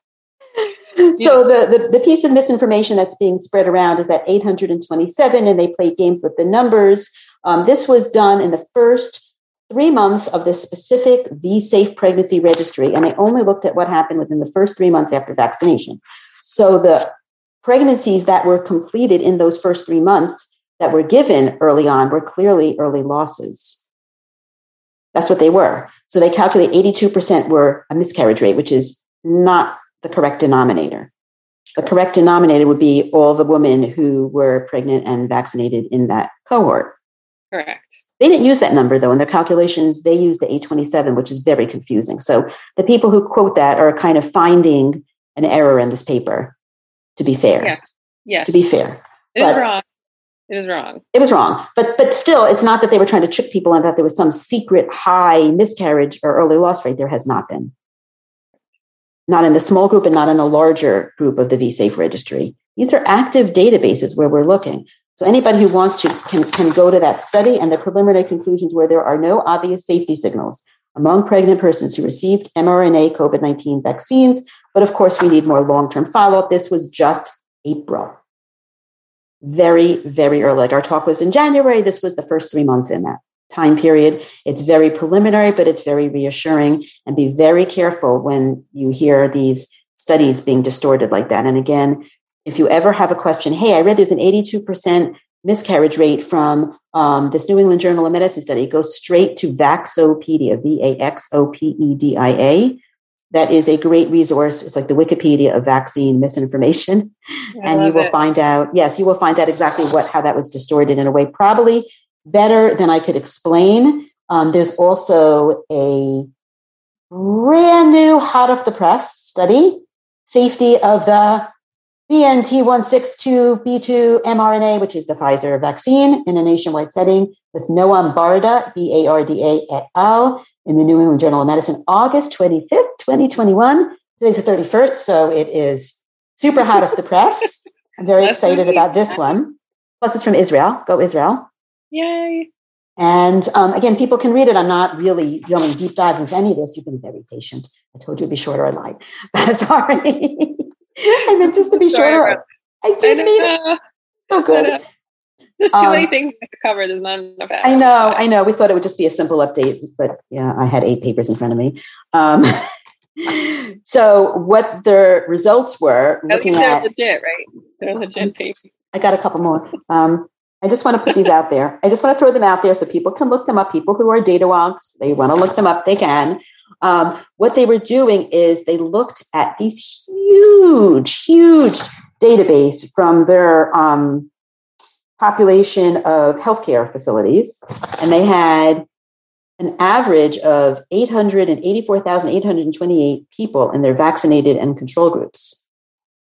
S2: (laughs)
S1: so the, the, the piece of misinformation that's being spread around is that 827 and they played games with the numbers um, this was done in the first three months of this specific V-Safe pregnancy registry, and they only looked at what happened within the first three months after vaccination. So the pregnancies that were completed in those first three months that were given early on were clearly early losses. That's what they were. So they calculate 82% were a miscarriage rate, which is not the correct denominator. The correct denominator would be all the women who were pregnant and vaccinated in that cohort.
S2: Correct.
S1: They didn't use that number though in their calculations. They used the 827, which is very confusing. So the people who quote that are kind of finding an error in this paper. To be fair,
S2: yeah, yeah.
S1: To be fair,
S2: it but, is wrong. It is wrong.
S1: It was wrong, but but still, it's not that they were trying to trick people and that there was some secret high miscarriage or early loss rate. There has not been. Not in the small group and not in the larger group of the VSafe registry. These are active databases where we're looking. So anybody who wants to can, can go to that study and the preliminary conclusions where there are no obvious safety signals among pregnant persons who received mRNA COVID 19 vaccines. But of course, we need more long term follow up. This was just April. Very, very early. Like our talk was in January. This was the first three months in that time period. It's very preliminary, but it's very reassuring. And be very careful when you hear these studies being distorted like that. And again, if you ever have a question, hey, I read there's an 82% miscarriage rate from um, this New England Journal of Medicine study, go straight to Vaxopedia, V A X O P E D I A. That is a great resource. It's like the Wikipedia of vaccine misinformation. and you will it. find out, yes, you will find out exactly what how that was distorted in a way probably better than I could explain. Um, there's also a brand new hot off the press study, safety of the BNT162B2 mRNA, which is the Pfizer vaccine, in a nationwide setting with Noam Barda, B A R D A et al., in the New England Journal of Medicine, August 25th, 2021. Today's the 31st, so it is super hot off the press. I'm very (laughs) excited about this one. Plus, it's from Israel. Go Israel.
S2: Yay.
S1: And um, again, people can read it. I'm not really going deep dives into any of this. You've been very patient. I told you it'd be shorter. I lied. (laughs) Sorry. I meant just to be (laughs) sure. I did I mean it. So good.
S2: There's too um, many things to cover. There's not enough.
S1: I know. I know. We thought it would just be a simple update, but yeah, I had eight papers in front of me. Um, (laughs) so what the results were
S2: looking they're at, legit, right? They're legit papers.
S1: I got a couple more. Um, I just want to put these out there. I just want to throw them out there so people can look them up. People who are data wonks, they want to look them up, they can. Um, what they were doing is they looked at these huge, huge database from their um, population of healthcare facilities, and they had an average of 884,828 people in their vaccinated and control groups.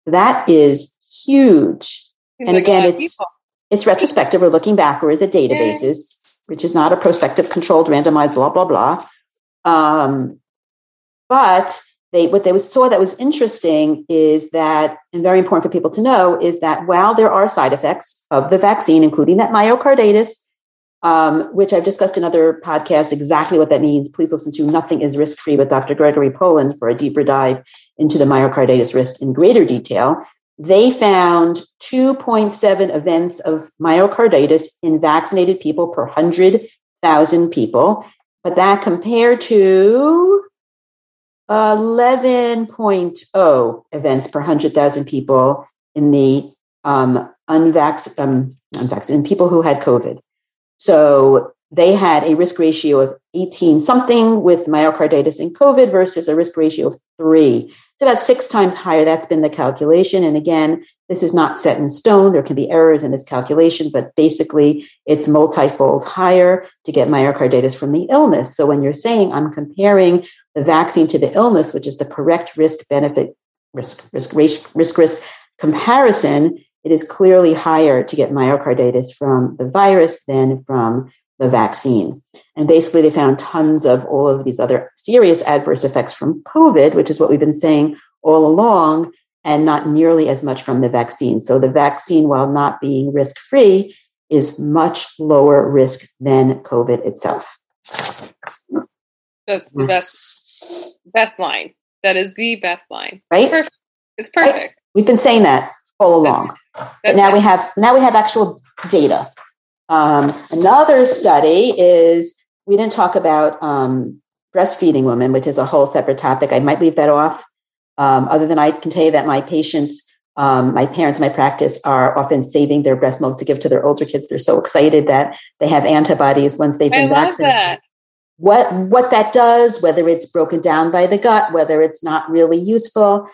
S1: That is huge. Seems and like again, it's people. it's retrospective. We're looking backwards at databases, which is not a prospective controlled randomized blah blah blah. Um, but they what they saw that was interesting is that, and very important for people to know, is that while there are side effects of the vaccine, including that myocarditis, um, which I've discussed in other podcasts exactly what that means. Please listen to Nothing is Risk Free with Dr. Gregory Poland for a deeper dive into the myocarditis risk in greater detail. They found 2.7 events of myocarditis in vaccinated people per 100,000 people, but that compared to 11.0 events per 100,000 people in the um, unvac- um, people who had COVID. So they had a risk ratio of 18 something with myocarditis and COVID versus a risk ratio of three. So about six times higher. That's been the calculation. And again, this is not set in stone. There can be errors in this calculation, but basically it's multifold higher to get myocarditis from the illness. So when you're saying I'm comparing the vaccine to the illness, which is the correct risk benefit risk risk risk risk, risk comparison, it is clearly higher to get myocarditis from the virus than from the vaccine. And basically, they found tons of all of these other serious adverse effects from COVID, which is what we've been saying all along, and not nearly as much from the vaccine. So, the vaccine, while not being risk free, is much lower risk than COVID itself.
S2: That's the best, best line. That is the best line.
S1: Right?
S2: It's perfect. It's perfect.
S1: Right? We've been saying that all along. But now we have now we have actual data. Um, another study is we didn't talk about um, breastfeeding women, which is a whole separate topic. I might leave that off. Um, other than I can tell you that my patients, um, my parents, my practice are often saving their breast milk to give to their older kids. They're so excited that they have antibodies once they've been vaccinated.
S2: That.
S1: What what that does, whether it's broken down by the gut, whether it's not really useful,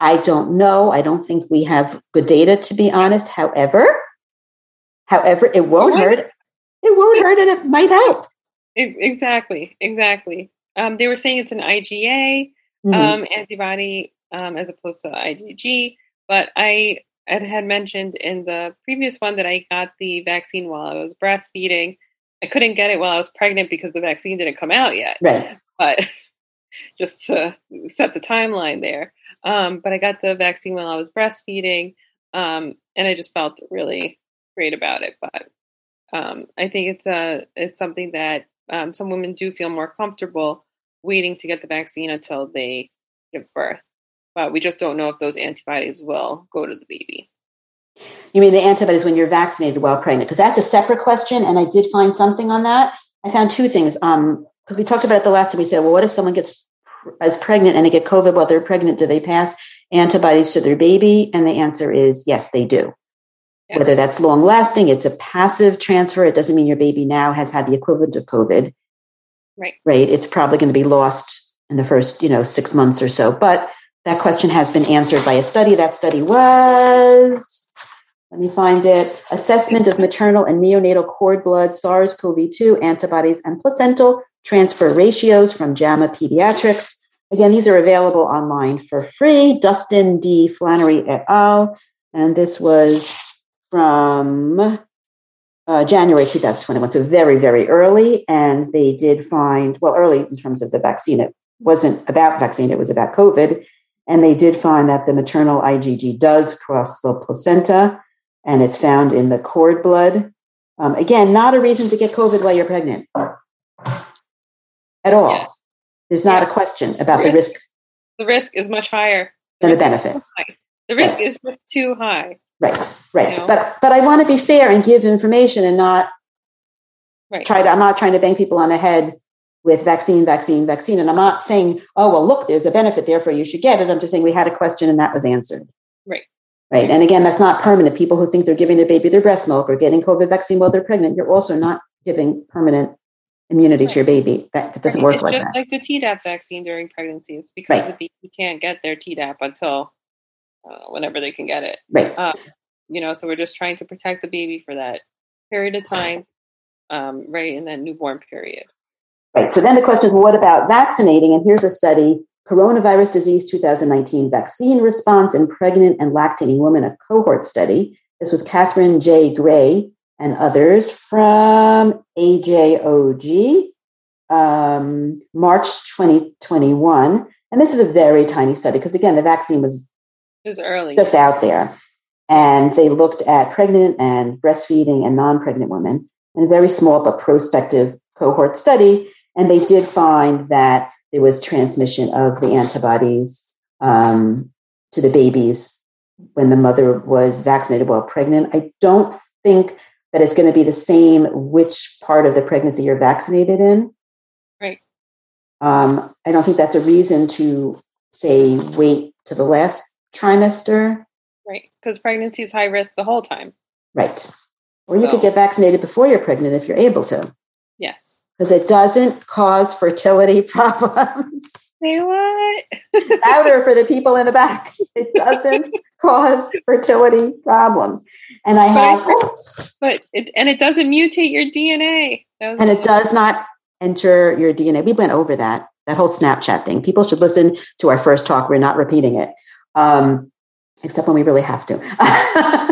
S1: I don't know. I don't think we have good data, to be honest. However, however, it won't hurt. It won't hurt, and it might help.
S2: Exactly, exactly. Um, they were saying it's an IgA mm-hmm. um, antibody um, as opposed to IgG, but I had mentioned in the previous one that I got the vaccine while I was breastfeeding. I couldn't get it while I was pregnant because the vaccine didn't come out yet.
S1: Right.
S2: But (laughs) just to set the timeline there. Um, but I got the vaccine while I was breastfeeding, um, and I just felt really great about it. But um, I think it's a it's something that um, some women do feel more comfortable waiting to get the vaccine until they give birth. But we just don't know if those antibodies will go to the baby.
S1: You mean the antibodies when you're vaccinated while pregnant? Because that's a separate question, and I did find something on that. I found two things. Um, because we talked about it the last time. We said, well, what if someone gets as pregnant and they get COVID while they're pregnant? Do they pass antibodies to their baby? And the answer is yes, they do. Yes. Whether that's long lasting, it's a passive transfer. It doesn't mean your baby now has had the equivalent of COVID.
S2: Right.
S1: Right. It's probably going to be lost in the first, you know, six months or so. But that question has been answered by a study. That study was let me find it. Assessment of maternal and neonatal cord blood SARS CoV 2 antibodies and placental transfer ratios from JAMA Pediatrics. Again, these are available online for free. Dustin D. Flannery et al. And this was from uh, January 2021, so very, very early. And they did find, well, early in terms of the vaccine, it wasn't about vaccine, it was about COVID. And they did find that the maternal IgG does cross the placenta and it's found in the cord blood. Um, again, not a reason to get COVID while you're pregnant at all. Yeah. There's not yeah. a question about the risk.
S2: The risk is much higher
S1: than the benefit.
S2: The risk right. is just too high.
S1: Right, right. You know? But but I want to be fair and give information and not right. try to. I'm not trying to bang people on the head with vaccine, vaccine, vaccine. And I'm not saying, oh well, look, there's a benefit, therefore you should get it. I'm just saying we had a question and that was answered.
S2: Right.
S1: Right. And again, that's not permanent. People who think they're giving their baby their breast milk or getting COVID vaccine while they're pregnant, you're also not giving permanent immunity right. to your baby. That, that doesn't work
S2: it's
S1: like
S2: just
S1: that.
S2: like the Tdap vaccine during pregnancies because right. the baby can't get their Tdap until uh, whenever they can get it.
S1: Right.
S2: Um, you know, so we're just trying to protect the baby for that period of time, um, right in that newborn period.
S1: Right. So then the question is, what about vaccinating? And here's a study: Coronavirus Disease 2019 Vaccine Response in Pregnant and Lactating Women, a cohort study. This was Kathryn J. Gray and others from AJOG. um, March 2021. And this is a very tiny study because, again, the vaccine was,
S2: it was early.
S1: just out there. And they looked at pregnant and breastfeeding and non pregnant women in a very small but prospective cohort study. And they did find that there was transmission of the antibodies um, to the babies when the mother was vaccinated while pregnant. I don't think that it's going to be the same which part of the pregnancy you're vaccinated in.
S2: Right.
S1: Um, I don't think that's a reason to say wait to the last trimester.
S2: Right. Because pregnancy is high risk the whole time.
S1: Right. Or you so. could get vaccinated before you're pregnant if you're able to. Because it doesn't cause fertility (laughs) problems.
S2: Say what?
S1: Louder for the people in the back. It doesn't (laughs) cause fertility problems. And I have,
S2: but, but it, and it doesn't mutate your DNA.
S1: And it does not enter your DNA. We went over that that whole Snapchat thing. People should listen to our first talk. We're not repeating it, um, except when we really have to. (laughs)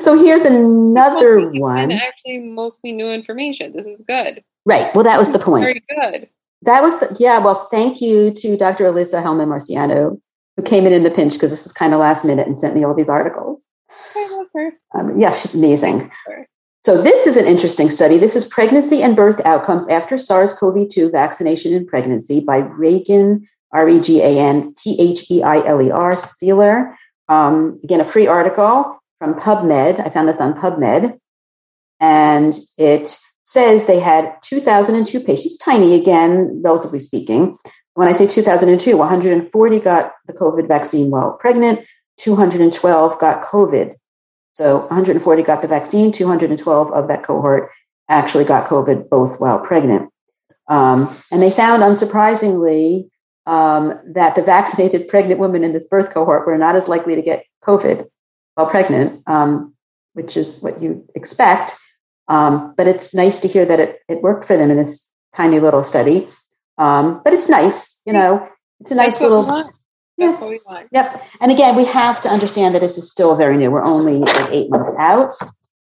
S1: so here's another one.
S2: Actually, mostly new information. This is good.
S1: Right. Well, that was the point.
S2: Very good.
S1: That was the, yeah. Well, thank you to Dr. Alyssa Hellman Marciano who came in in the pinch because this is kind of last minute and sent me all these articles.
S2: I love her.
S1: Um, yeah, she's amazing. So this is an interesting study. This is pregnancy and birth outcomes after SARS-CoV-2 vaccination in pregnancy by Regan R E G A N T H E I L E R Theiler. Um, again, a free article from PubMed. I found this on PubMed, and it says they had 2,002 patients, tiny again, relatively speaking. When I say 2002, 140 got the COVID vaccine while pregnant, 212 got COVID. So 140 got the vaccine, 212 of that cohort actually got COVID both while pregnant. Um, and they found, unsurprisingly, um, that the vaccinated pregnant women in this birth cohort were not as likely to get COVID while pregnant, um, which is what you expect. Um, but it's nice to hear that it, it worked for them in this tiny little study. Um, but it's nice, you know, it's a nice little.
S2: That's what we want.
S1: Yep. And again, we have to understand that this is still very new. We're only like eight months out.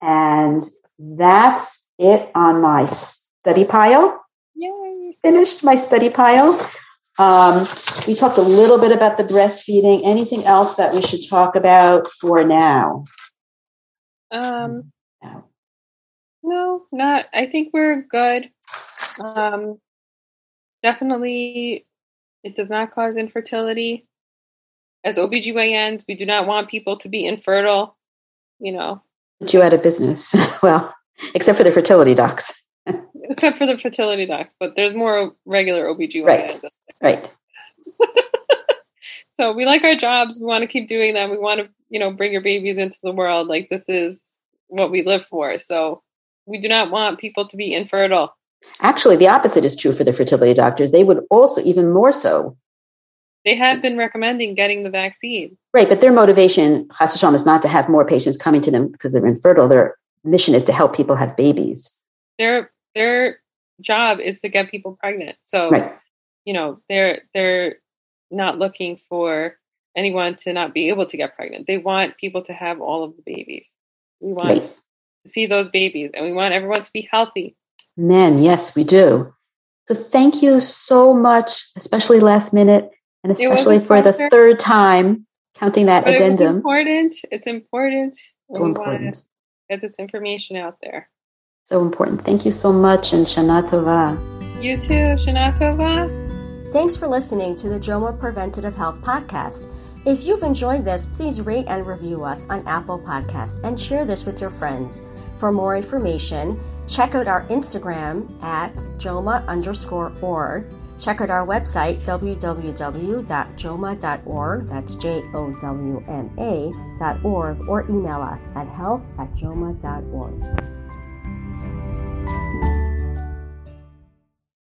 S1: And that's it on my study pile.
S2: Yay.
S1: Finished my study pile. Um, we talked a little bit about the breastfeeding. Anything else that we should talk about for now?
S2: Um, no, no not. I think we're good. Um, definitely it does not cause infertility. As OBGYNs, we do not want people to be infertile, you know.
S1: Put you out of business. (laughs) well, except for the fertility docs. (laughs)
S2: except for the fertility docs, but there's more regular OBGYNs.
S1: Right. Right. (laughs)
S2: so we like our jobs. We want to keep doing them. We want to, you know, bring your babies into the world. Like this is what we live for. So we do not want people to be infertile.
S1: Actually, the opposite is true for the fertility doctors. They would also, even more so.
S2: They have been recommending getting the vaccine.
S1: Right, but their motivation, Hashem, is not to have more patients coming to them because they're infertile. Their mission is to help people have babies.
S2: Their their job is to get people pregnant. So, right. You know, they're they're not looking for anyone to not be able to get pregnant. They want people to have all of the babies. We want right. to see those babies, and we want everyone to be healthy.
S1: Men, yes, we do. So thank you so much, especially last minute, and especially for the third time counting that but addendum.
S2: It's important. It's important. So important. Get this information out there.
S1: So important. Thank you so much, and Shana Tova.
S2: You too, Shana Tova.
S3: Thanks for listening to the JOWMA Preventative Health Podcast. If you've enjoyed this, please rate and review us on Apple Podcasts and share this with your friends. For more information, check out our Instagram at JOWMA underscore org. Check out our website, www.jowma.org, that's J O W M A.org, or email us at health at jowma.org.